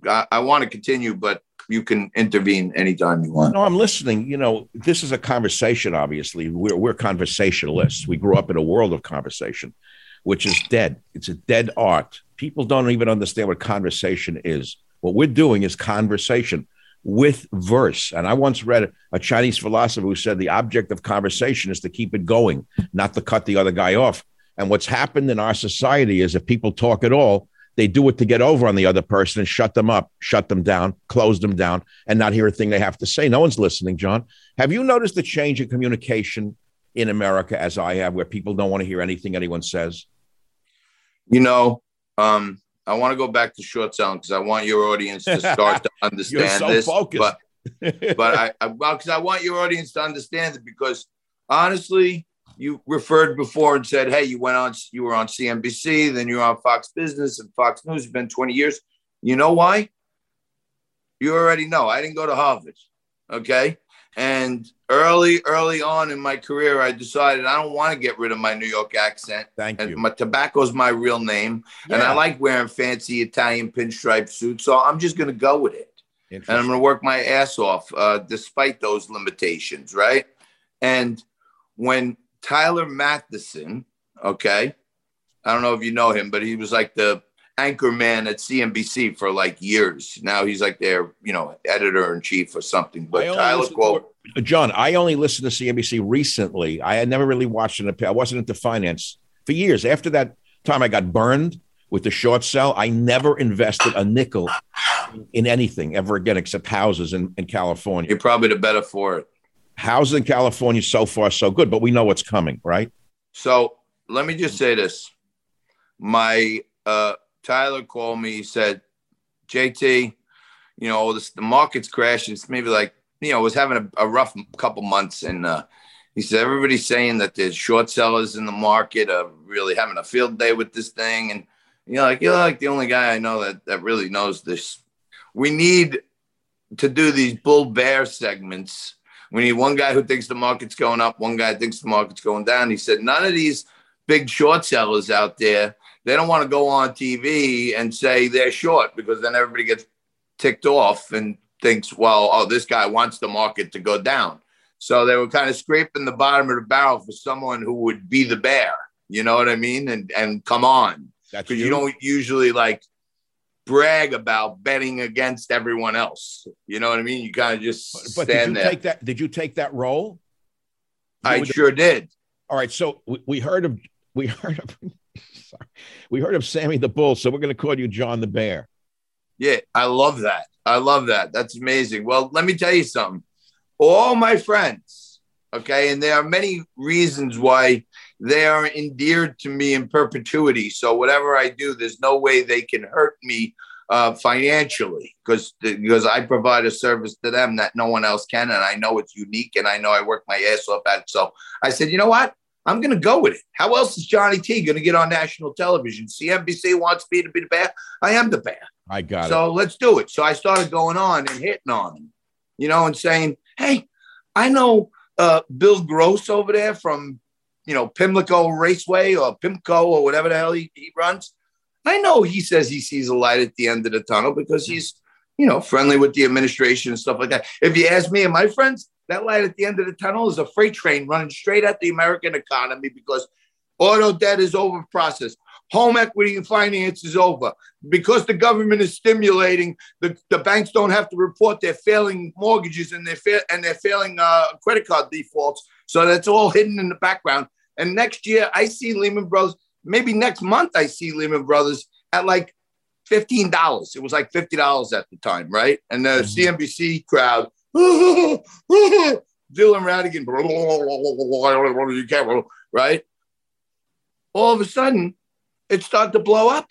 I, I want to continue, but you can intervene anytime you want. No, I'm listening. You know, this is a conversation. Obviously, we're we're conversationalists. We grew up in a world of conversation, which is dead. It's a dead art. People don't even understand what conversation is. What we're doing is conversation with verse. And I once read a Chinese philosopher who said the object of conversation is to keep it going, not to cut the other guy off. And what's happened in our society is if people talk at all, they do it to get over on the other person and shut them up, shut them down, close them down, and not hear a thing they have to say. No one's listening, John. Have you noticed the change in communication in America as I have, where people don't want to hear anything anyone says? You know, um, I want to go back to short sound because I want your audience to start to understand so this. Focused. But, but I, I well, because I want your audience to understand it because honestly, you referred before and said, "Hey, you went on, you were on CNBC, then you were on Fox Business and Fox News. It's been 20 years. You know why? You already know. I didn't go to Harvard, okay? And early, early on in my career, I decided I don't want to get rid of my New York accent. Thank and you. My Tabacco's my real name, yeah. and I like wearing fancy Italian pinstripe suits, so I'm just going to go with it. And I'm going to work my ass off, uh, despite those limitations, right? And when Tyler Mathisen, okay. I don't know if you know him, but he was like the anchor man at CNBC for like years. Now he's like their, you know, editor in chief or something. But Tyler quote John, I only listened to CNBC recently. I had never really watched it. I wasn't into finance for years. After that time I got burned with the short sell, I never invested a nickel in anything ever again except houses in, in California. You're probably the better for it housing in California so far so good, but we know what's coming, right? So let me just say this. My uh, Tyler called me. He said, "JT, you know this, the market's crashing. It's maybe like you know was having a, a rough couple months, and uh, he said everybody's saying that there's short sellers in the market are really having a field day with this thing, and you know like you're like the only guy I know that that really knows this. We need to do these bull bear segments." We need one guy who thinks the market's going up, one guy thinks the market's going down. He said, none of these big short sellers out there, they don't want to go on TV and say they're short because then everybody gets ticked off and thinks, well, oh, this guy wants the market to go down. So they were kind of scraping the bottom of the barrel for someone who would be the bear. You know what I mean? And and come on, because you. you don't usually like brag about betting against everyone else. You know what I mean? You kind of just but, but did you there. Take that, did you take that role? I sure did. All right. So we, we heard of we heard of sorry, we heard of Sammy the Bull. So we're going to call you John the Bear. Yeah, I love that. I love that. That's amazing. Well, let me tell you something. All my friends, okay, and there are many reasons why they are endeared to me in perpetuity. So whatever I do, there's no way they can hurt me uh, financially because because I provide a service to them that no one else can, and I know it's unique, and I know I work my ass off at it. So I said, you know what? I'm going to go with it. How else is Johnny T going to get on national television? CNBC wants me to be the bear. I am the bear. I got so it. So let's do it. So I started going on and hitting on him, you know, and saying, hey, I know uh, Bill Gross over there from you know, Pimlico Raceway or Pimco or whatever the hell he, he runs. I know he says he sees a light at the end of the tunnel because he's, you know, friendly with the administration and stuff like that. If you ask me and my friends, that light at the end of the tunnel is a freight train running straight at the American economy because auto debt is over processed. Home equity and finance is over because the government is stimulating. The, the banks don't have to report their failing mortgages and their fa- and their failing uh, credit card defaults. So that's all hidden in the background. And next year, I see Lehman Brothers. Maybe next month, I see Lehman Brothers at like fifteen dollars. It was like fifty dollars at the time, right? And the mm-hmm. CNBC crowd, Dylan Ratigan, right? All of a sudden, it started to blow up.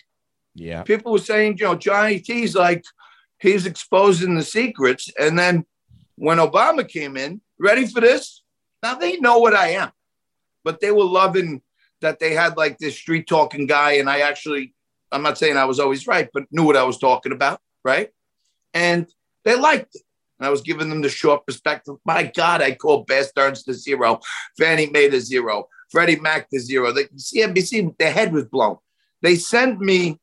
Yeah. People were saying, you know, Johnny T's like he's exposing the secrets. And then when Obama came in, ready for this? Now they know what I am, but they were loving that they had like this street talking guy. And I actually, I'm not saying I was always right, but knew what I was talking about. Right. And they liked it. And I was giving them the short perspective. My God, I called Bear Stearns to zero, Fannie Mae to zero, Freddie Mac to zero. The CNBC, their head was blown. They sent me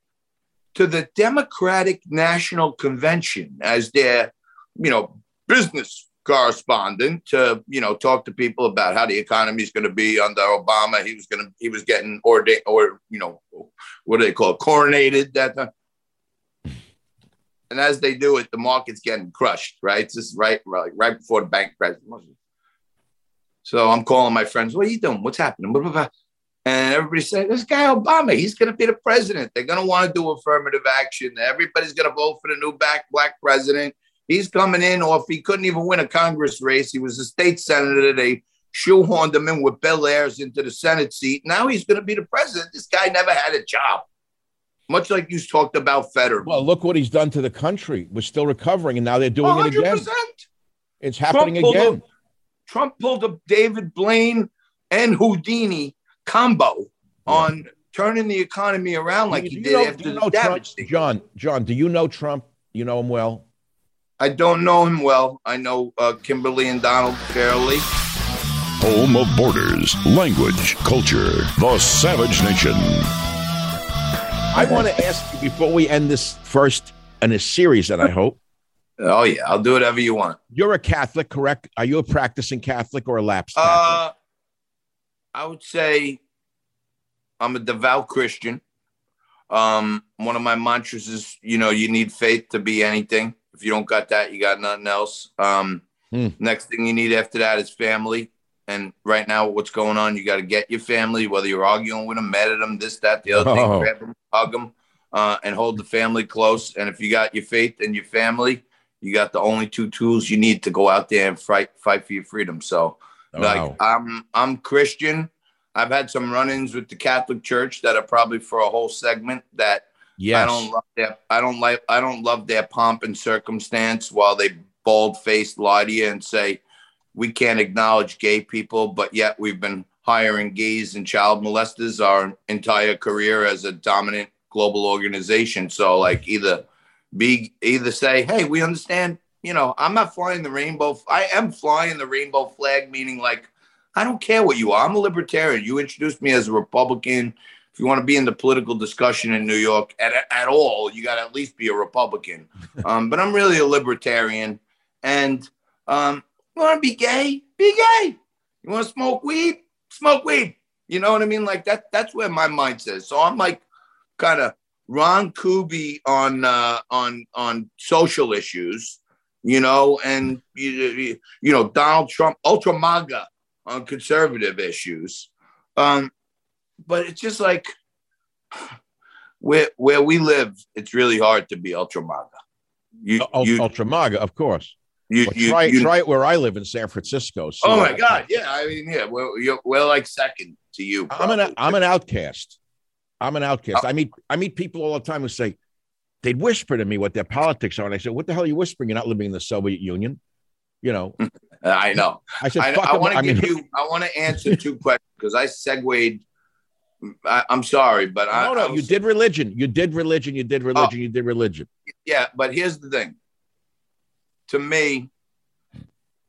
to the Democratic National Convention as their, you know, business correspondent to, you know, talk to people about how the economy is going to be under Obama. He was going to, he was getting ordained or, you know, what do they call it? Coronated that time. and as they do it, the market's getting crushed. Right, just right, right, right before the bank president. So I'm calling my friends. What are you doing? What's happening? And everybody said, "This guy Obama, he's going to be the president. They're going to want to do affirmative action. Everybody's going to vote for the new back black president. He's coming in, or if he couldn't even win a Congress race, he was a state senator. They shoehorned him in with Bill Ayers into the Senate seat. Now he's going to be the president. This guy never had a job." Much like you talked about Federer. Well, look what he's done to the country. We're still recovering, and now they're doing 100%. it again. It's happening Trump again. A, Trump pulled up David Blaine and Houdini combo yeah. on turning the economy around like do he did know, after the damage. Trump, John, John, do you know Trump? You know him well. I don't know him well. I know uh, Kimberly and Donald fairly. Home of borders, language, culture, the Savage Nation. I want to ask you before we end this first in a series, that I hope. Oh yeah, I'll do whatever you want. You're a Catholic, correct? Are you a practicing Catholic or a lapsed Catholic? Uh, I would say I'm a devout Christian. Um, one of my mantras is, you know, you need faith to be anything. If you don't got that, you got nothing else. Um, hmm. Next thing you need after that is family. And right now, what's going on? You got to get your family, whether you're arguing with them, mad at them, this, that, the other oh. thing, grab them, hug them, uh, and hold the family close. And if you got your faith and your family, you got the only two tools you need to go out there and fight, fight for your freedom. So, oh, like. I'm I'm Christian. I've had some run-ins with the Catholic Church that are probably for a whole segment that yes. I don't love their I don't like I don't love their pomp and circumstance while they bald faced lie to you and say we can't acknowledge gay people, but yet we've been hiring gays and child molesters our entire career as a dominant global organization. So like either be either say, hey, we understand, you know, I'm not flying the rainbow. I am flying the rainbow flag, meaning like I don't care what you are. I'm a libertarian. You introduced me as a Republican. If you want to be in the political discussion in New York at, at all, you got to at least be a Republican. Um, but I'm really a libertarian. And um, you want to be gay? Be gay. You want to smoke weed? Smoke weed. You know what I mean? Like that. That's where my mind says. So I'm like kind of Ron Kuby on uh, on on social issues, you know, and you, you know Donald Trump, ultra MAGA on conservative issues. Um, but it's just like where where we live, it's really hard to be ultra MAGA. You, you, ultra MAGA, of course. You, well, you, try, you, try it where I live in San Francisco. oh my God! Yeah, I mean, yeah, we're, we're like second to you. Probably. I'm an I'm an outcast. I'm an outcast. I meet I meet people all the time who say they'd whisper to me what their politics are, and I said, "What the hell are you whispering? You're not living in the Soviet Union." You know. I know. I said, I, I want to give mean, you. I want to answer two questions because I segued. I, am sorry, but no, I no, no. You did religion. You did religion. You did religion. Oh, you did religion. Yeah, but here's the thing to me,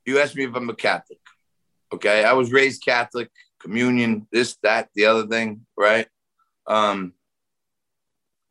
you asked me if I'm a Catholic. Okay. I was raised Catholic, communion, this, that, the other thing, right? Um,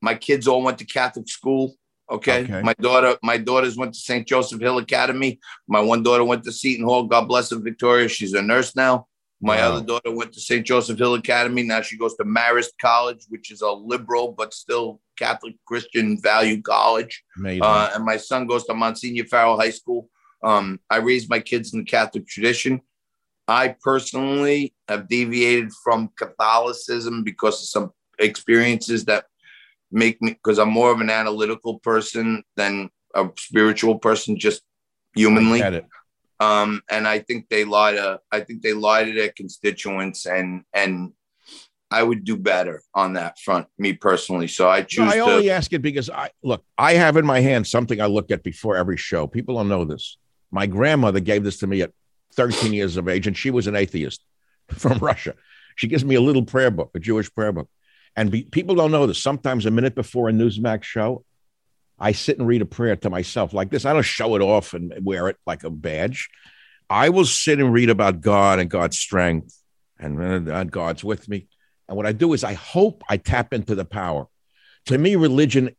my kids all went to Catholic school. Okay? okay. My daughter, my daughters went to St. Joseph Hill Academy. My one daughter went to Seton Hall. God bless her, Victoria. She's a nurse now. My wow. other daughter went to St. Joseph Hill Academy. Now she goes to Marist College, which is a liberal but still Catholic Christian value college. Uh, and my son goes to Monsignor Farrell High School. Um, I raised my kids in the Catholic tradition. I personally have deviated from Catholicism because of some experiences that make me, because I'm more of an analytical person than a spiritual person, just humanly. Um, and I think they lie to I think they lie to their constituents and and I would do better on that front, me personally. So I choose. No, I to- only ask it because I look. I have in my hand something I look at before every show. People don't know this. My grandmother gave this to me at 13 years of age, and she was an atheist from Russia. She gives me a little prayer book, a Jewish prayer book, and be, people don't know this. Sometimes a minute before a Newsmax show, I sit and read a prayer to myself like this. I don't show it off and wear it like a badge. I will sit and read about God and God's strength and, and uh, God's with me. And what I do is I hope I tap into the power. To me, religion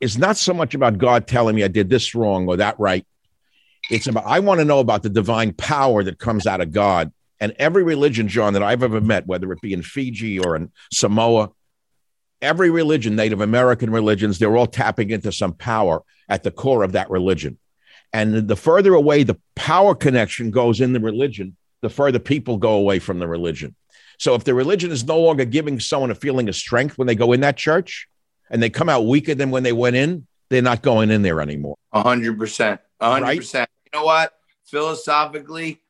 is not so much about God telling me I did this wrong or that right. It's about, I want to know about the divine power that comes out of God. And every religion, John, that I've ever met, whether it be in Fiji or in Samoa, every religion, Native American religions, they're all tapping into some power at the core of that religion. And the further away the power connection goes in the religion, the further people go away from the religion. So if the religion is no longer giving someone a feeling of strength when they go in that church and they come out weaker than when they went in, they're not going in there anymore. A hundred percent. A hundred percent. You know what? Philosophically,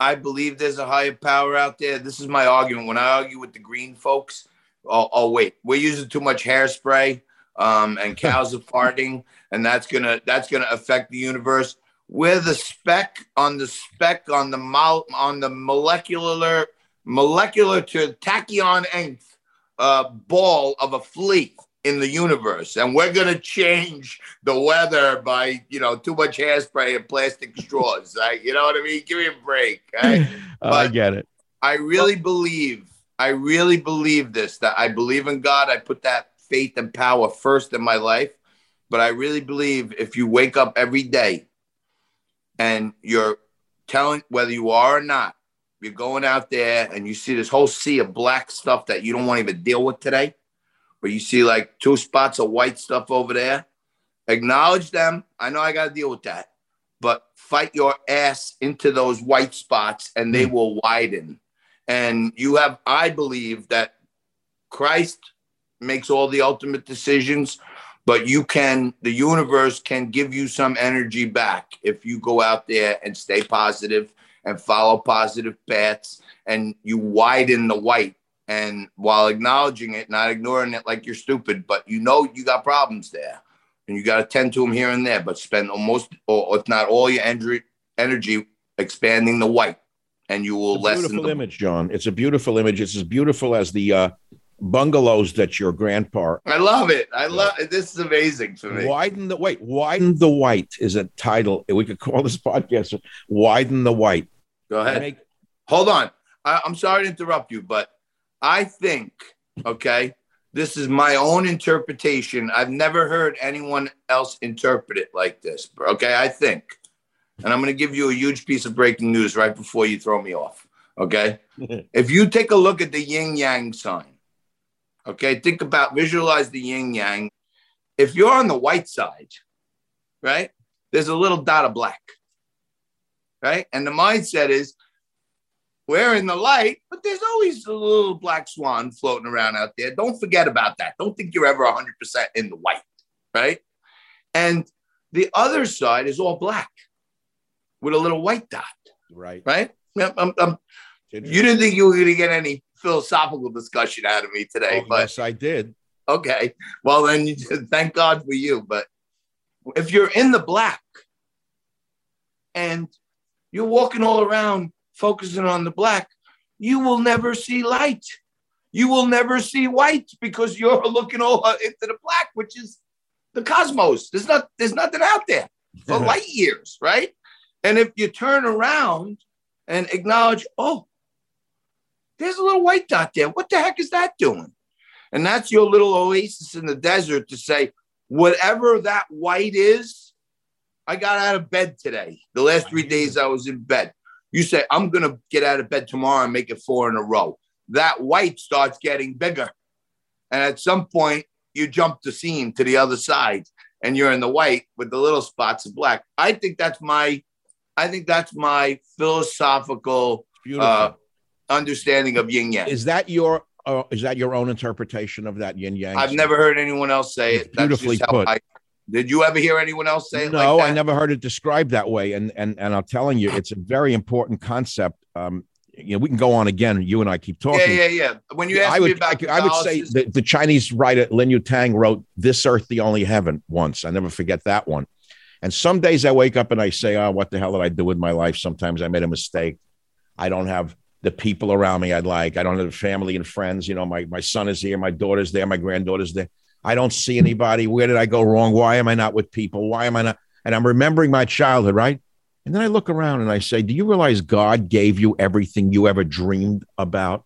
I believe there's a higher power out there. This is my argument. When I argue with the green folks, oh, oh wait, we're using too much hairspray, um, and cows are farting, and that's gonna that's gonna affect the universe. We're the speck on the speck on the mol- on the molecular molecular to tachyon nth uh, ball of a flea in the universe, and we're gonna change the weather by you know too much hairspray and plastic straws. Right? You know what I mean? Give me a break. Right? I get it. I really believe. I really believe this. That I believe in God. I put that faith and power first in my life. But I really believe if you wake up every day and you're telling whether you are or not, you're going out there and you see this whole sea of black stuff that you don't want to even deal with today where you see like two spots of white stuff over there, acknowledge them. I know I got to deal with that, but fight your ass into those white spots and they mm. will widen. And you have, I believe that Christ makes all the ultimate decisions, but you can, the universe can give you some energy back if you go out there and stay positive and follow positive paths and you widen the white and while acknowledging it, not ignoring it like you're stupid, but you know you got problems there, and you got to tend to them here and there. But spend almost, or if not all your energy, energy expanding the white, and you will it's lessen. Beautiful the- image, John. It's a beautiful image. It's as beautiful as the uh, bungalows that your grandpa. I love it. I love it. This is amazing for me. Widen the wait. Widen the white is a title. We could call this podcast "Widen the White." Go ahead. Make- Hold on. I, I'm sorry to interrupt you, but I think, okay, this is my own interpretation. I've never heard anyone else interpret it like this. Okay, I think, and I'm going to give you a huge piece of breaking news right before you throw me off. Okay, if you take a look at the yin yang sign, okay, think about visualize the yin yang. If you're on the white side, right, there's a little dot of black, right, and the mindset is we're in the light, but there's always a little black swan floating around out there. Don't forget about that. Don't think you're ever 100% in the white, right? And the other side is all black with a little white dot. Right. Right? I'm, I'm, you didn't think you were going to get any philosophical discussion out of me today, oh, but yes, I did. Okay. Well, then you, thank God for you. But if you're in the black and you're walking all around focusing on the black, you will never see light. You will never see white because you're looking over into the black, which is the cosmos. There's not there's nothing out there for light years, right? And if you turn around and acknowledge, oh, there's a little white dot there. What the heck is that doing? And that's your little oasis in the desert to say, whatever that white is, I got out of bed today. The last three days I was in bed. You say, I'm going to get out of bed tomorrow and make it four in a row. That white starts getting bigger. And at some point, you jump the seam to the other side and you're in the white with the little spots of black. I think that's my, I think that's my philosophical uh, understanding of yin yang. Is that your, uh, is that your own interpretation of that yin yang? I've never heard anyone else say it. Beautifully put. I, did you ever hear anyone else say it? No, like I never heard it described that way. And and and I'm telling you, it's a very important concept. Um, you know, we can go on again. You and I keep talking. Yeah, yeah, yeah. When you ask I would, me about, I, I would say the, the Chinese writer Lin Yutang wrote "This Earth, the Only Heaven" once. I never forget that one. And some days I wake up and I say, "Oh, what the hell did I do with my life?" Sometimes I made a mistake. I don't have the people around me I'd like. I don't have family and friends. You know, my my son is here, my daughter's there, my granddaughter's there. I don't see anybody. Where did I go wrong? Why am I not with people? Why am I not? And I'm remembering my childhood, right? And then I look around and I say, Do you realize God gave you everything you ever dreamed about?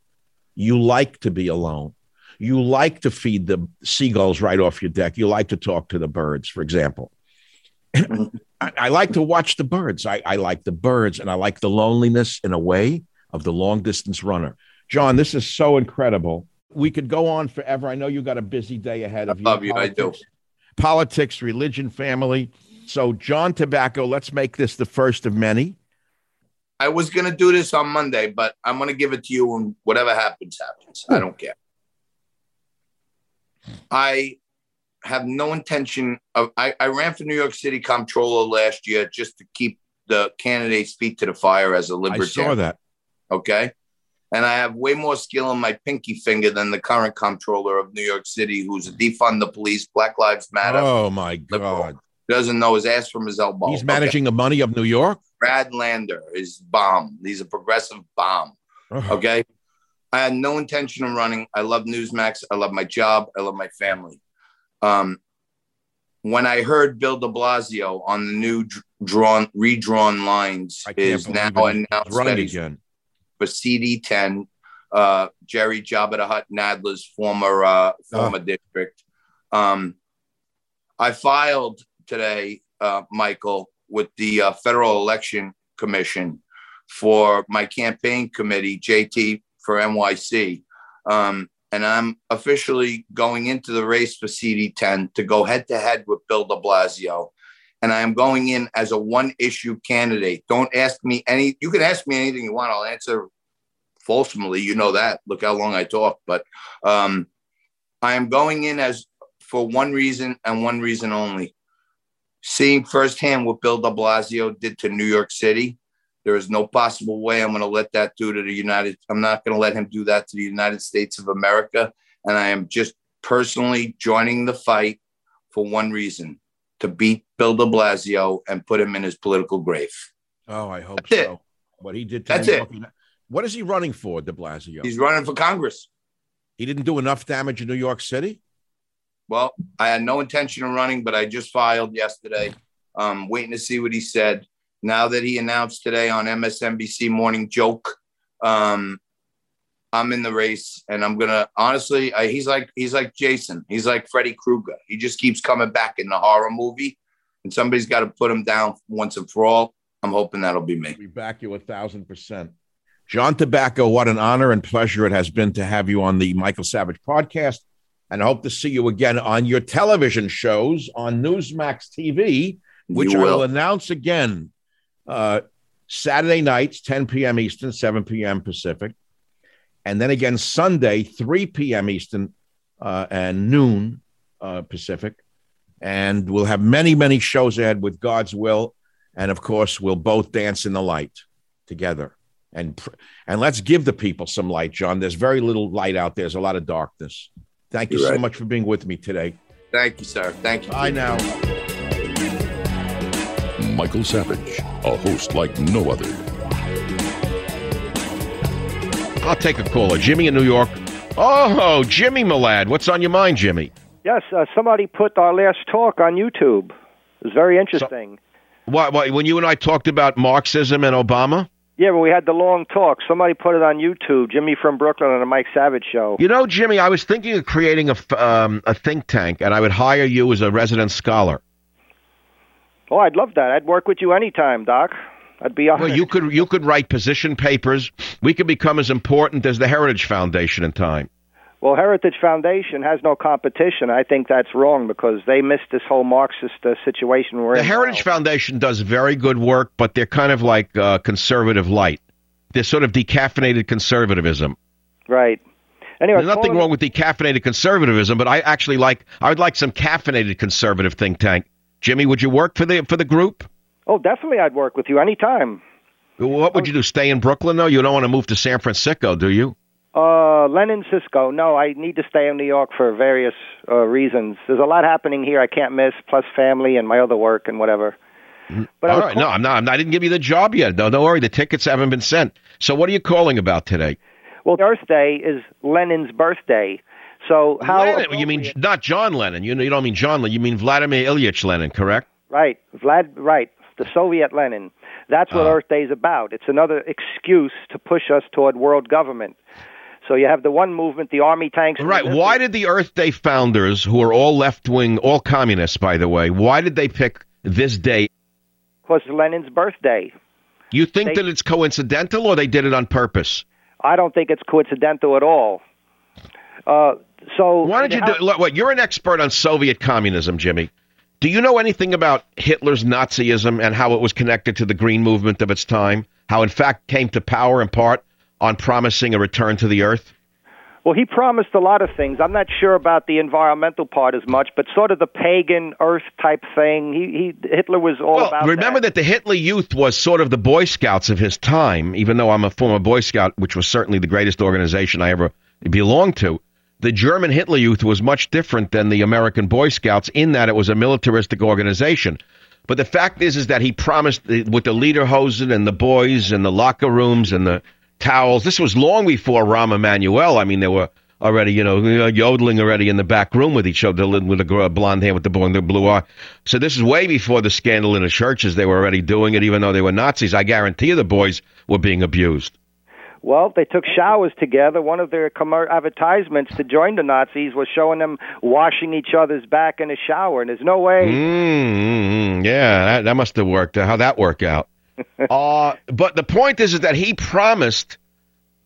You like to be alone. You like to feed the seagulls right off your deck. You like to talk to the birds, for example. I, I, like to watch the birds. I, I like the birds and I like the loneliness in a way of the long distance runner. John, this is so incredible We could go on forever. I know you got a busy day ahead of you. I love you. I do. Politics- Politics, religion, family. So, John Tabacco, let's make this the first of many. I was gonna do this on Monday, but I'm gonna give it to you, and whatever happens, happens. I don't care. I have no intention of. I, I ran for New York City comptroller last year just to keep the candidate's feet to the fire as a libertarian. I saw that. okay? And I have way more skill in my pinky finger than the current comptroller of New York City, who's a defund the police, Black Lives Matter, Oh my God! doesn't know his ass from his elbow. He's okay? managing the money of New York. Brad Lander is bomb. He's a progressive bomb. Ugh. Okay. I had no intention of running. I love Newsmax. I love my job. I love my family. Um, when I heard Bill de Blasio on the new drawn, redrawn lines is now announced that he's again. for CD10, uh, Jerry Jabba the Hutt Nadler's former uh, former district. Um, I filed today, uh, Michael, with the uh, Federal Election Commission for my campaign committee, JT for NYC. Um, and I'm officially going into the race for CD10 to go head to head with Bill de Blasio. And I am going in as a one issue candidate. Don't ask me any, you can ask me anything you want. I'll answer fulsomely. You know that. Look how long I talk. But um, I am going in as for one reason and one reason only. Seeing firsthand what Bill de Blasio did to New York City, there is no possible way I'm going to let that do to the United. I'm not going to let him do that to the United States of America. And I am just personally joining the fight for one reason to beat Bill de Blasio and put him in his political grave. Oh, I hope That's it. so. What he did to That's it. What is he running for, De Blasio? He's running for Congress. he didn't do enough damage in New York City. Well, I had no intention of running, but I just filed yesterday. Um, waiting to see what he said. Now that he announced today on MSNBC Morning Joke, um, I'm in the race, and I'm gonna honestly. I, he's like he's like Jason. He's like Freddy Krueger. He just keeps coming back in the horror movie, and somebody's got to put him down once and for all. I'm hoping that'll be me. We back you a thousand percent. John Tabacco, what an honor and pleasure it has been to have you on the Michael Savage podcast. And I hope to see you again on your television shows on Newsmax TV, which I will announce again uh, Saturday nights, 10 p.m. Eastern, 7 p.m. Pacific. And then again Sunday, 3 p.m. Eastern uh, and noon uh, Pacific. And we'll have many, many shows ahead with God's will. And of course, we'll both dance in the light together. And pr- and let's give the people some light, John. There's very little light out there. There's a lot of darkness. Thank you You're so right. much for being with me today. Thank you, sir. Thank you. Bye now. Michael Savage, a host like no other. I'll take a caller. Jimmy in New York. Oh, Jimmy my lad. What's on your mind, Jimmy? Yes, uh, somebody put our last talk on YouTube. It was very interesting. What, what, when you and I talked about Marxism and Obama? yeah, but we had the long talk. Somebody put it on YouTube. Jimmy from Brooklyn on the Mike Savage show. You know, Jimmy, I was thinking of creating a, f- um, a think tank, and I would hire you as a resident scholar. Oh, I'd love that. I'd work with you anytime, Doc. I'd be honored. Well, you could you could write position papers. We could become as important as the Heritage Foundation in time. Well, Heritage Foundation has no competition. I think that's wrong because they missed this whole Marxist uh, situation we're The in. Heritage now. Foundation does very good work, but they're kind of like uh, conservative light. They're sort of decaffeinated conservatism. Right. Anyway, There's nothing wrong with decaffeinated conservatism, but I actually like I would like some caffeinated conservative think tank. Jimmy, would you work for the for the group? Oh, definitely, I'd work with you anytime. What would you do? Stay in Brooklyn? though? you don't want to move to San Francisco, do you? Uh, Lenin Cisco. No, I need to stay in New York for various uh, reasons. There's a lot happening here I can't miss, plus family and my other work and whatever. But Mm-hmm. All was right, call- no, I'm not, I'm not. I didn't give you the job yet. No, don't worry. The tickets haven't been sent. So, what are you calling about today? Well, Earth Day is Lenin's birthday. So how? You mean not John Lennon? You know, you don't mean John Lennon. You mean Vladimir Ilyich Lenin, correct? Right, Vlad. Right, the Soviet Lenin. That's what Ah. Earth Day is about. It's another excuse to push us toward world government. So you have the one movement, the army tanks. Right. Why did the Earth Day founders, who are all left wing, all communists, by the way, why did they pick this day? Because Lenin's birthday. You think They- that it's coincidental, or they did it on purpose? I don't think it's coincidental at all. Uh, so why don't you do? Look, what you're an expert on Soviet communism, Jimmy. Do you know anything about Hitler's Nazism and how it was connected to the Green Movement of its time? How, in fact, came to power in part on promising a return to the earth? Well, he promised a lot of things. I'm not sure about the environmental part as much, but sort of the pagan earth type thing. He, he Hitler was all well, about. Remember that. that the Hitler Youth was sort of the Boy Scouts of his time. Even though I'm a former Boy Scout, which was certainly the greatest organization I ever belonged to, the German Hitler Youth was much different than the American Boy Scouts in that it was a militaristic organization. But the fact is, is that he promised uh, with the lederhosen and the boys and the locker rooms and the towels. This was long before Rahm Emanuel. I mean, they were already, you know, yodeling already in the back room with each other, with the blonde hair with the boy and the blue eye. So this is way before the scandal in the churches. They were already doing it, even though they were Nazis. I guarantee you the boys were being abused. Well, they took showers together. One of their commer- advertisements to join the Nazis was showing them washing each other's back in a shower, and there's no way. Mm-hmm. Yeah, that, that must have worked. How'd that work out? uh, but the point is, is that he promised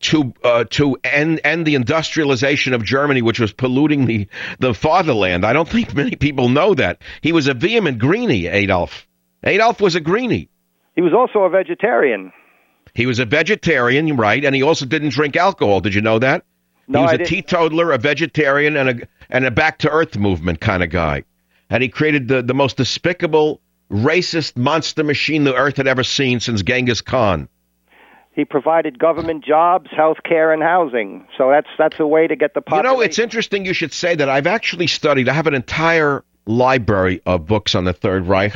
to uh, to end end the industrialization of Germany, which was polluting the the fatherland. I don't think many people know that he was a vehement greenie. Adolf Adolf was a greenie. He was also a vegetarian. He was a vegetarian, right? And he also didn't drink alcohol. Did you know that? No, he was I a didn't. teetotaler, a vegetarian, and a and a back to earth movement kind of guy. And he created the, the most despicable, racist monster machine the earth had ever seen since Genghis Khan. He provided government jobs, health care, and housing. So that's that's a way to get the population. You know, it's interesting you should say that. I've actually studied, I have an entire library of books on the Third Reich.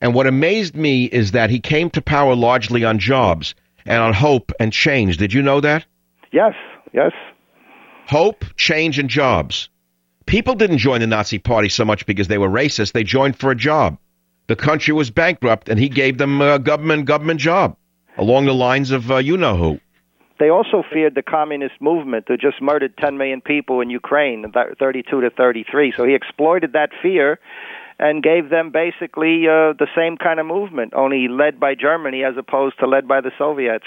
And what amazed me is that he came to power largely on jobs and on hope and change. Did you know that? Yes, yes. Hope, change, and jobs. People didn't join the Nazi Party so much because they were racist. They joined for a job. The country was bankrupt, and he gave them a government government job along the lines of uh, you know who. They also feared the communist movement that just murdered 10 million people in Ukraine, 32 to 33. So he exploited that fear and gave them basically uh, the same kind of movement, only led by Germany as opposed to led by the Soviets.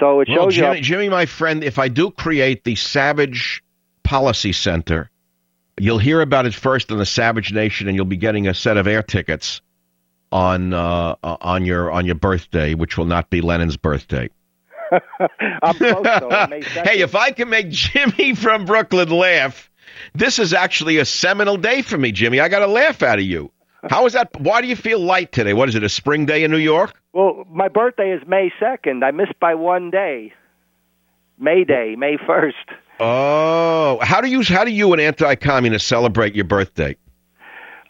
So it Well, shows Jimmy, you. Jimmy, my friend, if I do create the Savage Policy Center, you'll hear about it first on the Savage Nation, and you'll be getting a set of air tickets on uh, on your on your birthday, which will not be Lenin's birthday. I'm close, though. on May 2nd. Hey, if I can make Jimmy from Brooklyn laugh, this is actually a seminal day for me, Jimmy. I got to laugh out of you. How is that? Why do you feel light today? What is it? A spring day in New York? Well, my birthday is May 2nd. I missed by one day. May Day, May 1st. Oh, how do you how do you an anti-communist celebrate your birthday?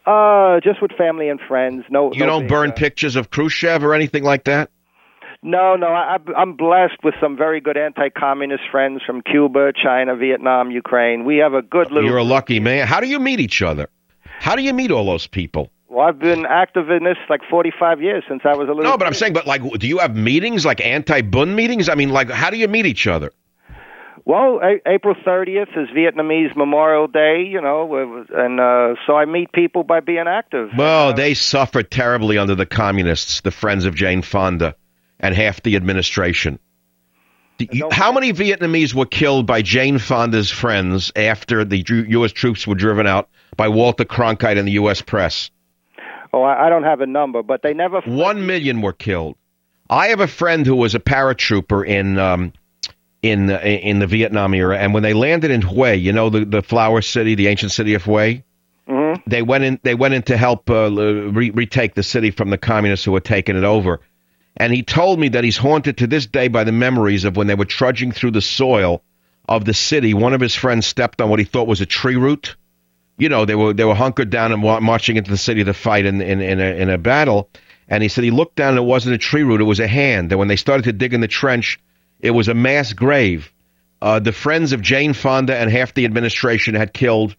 Uh, just with family and friends. No, You no don't big, burn uh, pictures of Khrushchev or anything like that. No, no. I, I'm blessed with some very good anti-communist friends from Cuba, China, Vietnam, Ukraine. We have a good little. You're a lucky man. How do you meet each other? How do you meet all those people? Well, I've been active in this like 45 years since I was a little. No, but I'm saying, but like, do you have meetings like anti-Bun meetings? I mean, like, how do you meet each other? Well, a- April 30th is Vietnamese Memorial Day, you know, and uh, so I meet people by being active. Well, they suffered terribly under the communists, the friends of Jane Fonda, and half the administration. You- how many Vietnamese were killed by Jane Fonda's friends after the U.S. troops were driven out by Walter Cronkite and the U.S. press? Oh, I, don't have a number, but they never. One million were killed. I have a friend who was a paratrooper in um, in uh, in the Vietnam era, and when they landed in Hue, you know the the flower city, the ancient city of Hue, Mhm. they went in. They went in to help uh, re- retake the city from the communists who had taken it over. And he told me that he's haunted to this day by the memories of when they were trudging through the soil of the city. One of his friends stepped on what he thought was a tree root. You know, they were they were hunkered down and marching into the city to fight in in in a, in a battle. And he said he looked down and it wasn't a tree root; it was a hand. And when they started to dig in the trench, it was a mass grave. Uh, the friends of Jane Fonda and half the administration had killed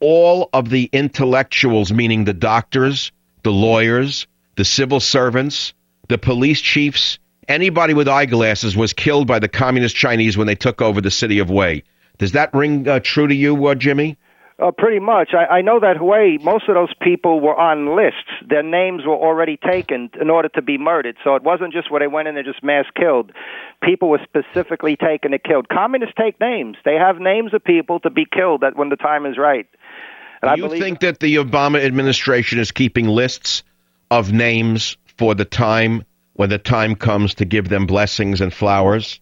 all of the intellectuals, meaning the doctors, the lawyers, the civil servants, the police chiefs, anybody with eyeglasses was killed by the communist Chinese when they took over the city of Hue. Does that ring uh, true to you, uh, Jimmy? Uh, pretty much. I, I know that way. Most of those people were on lists. Their names were already taken in order to be murdered. So it wasn't just where they went in and just mass killed. people were specifically taken and killed. Communists take names. They have names of people to be killed at when the time is right. And Do you think that the Obama administration is keeping lists of names for the time when the time comes to give them blessings and flowers?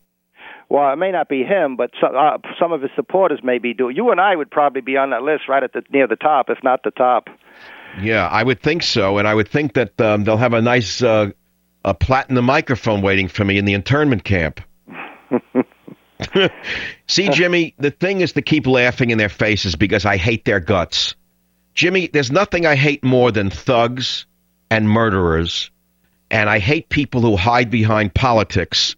Well, it may not be him, but some, uh, some of his supporters may be doing. You and I would probably be on that list right at the near the top, if not the top. Yeah, I would think so, and I would think that um, they'll have a nice uh, a platinum microphone waiting for me in the internment camp. See, Jimmy, the thing is to keep laughing in their faces because I hate their guts. Jimmy, there's nothing I hate more than thugs and murderers, and I hate people who hide behind politics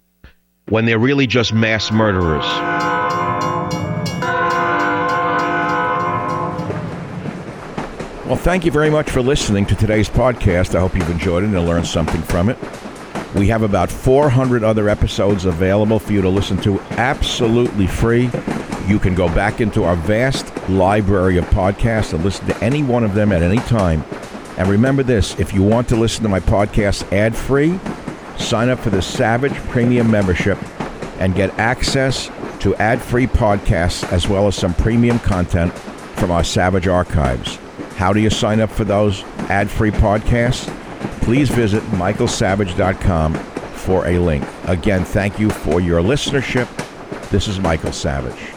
when they're really just mass murderers. Well, thank you very much for listening to today's podcast. I hope you've enjoyed it and learned something from it. We have about 400 other episodes available for you to listen to absolutely free. You can go back into our vast library of podcasts and listen to any one of them at any time. And remember this if you want to listen to my podcast ad free, sign up for the Savage Premium membership and get access to ad free podcasts as well as some premium content from our Savage archives. How do you sign up for those ad free podcasts? Please visit michaelsavage.com for a link. Again, thank you for your listenership. This is Michael Savage.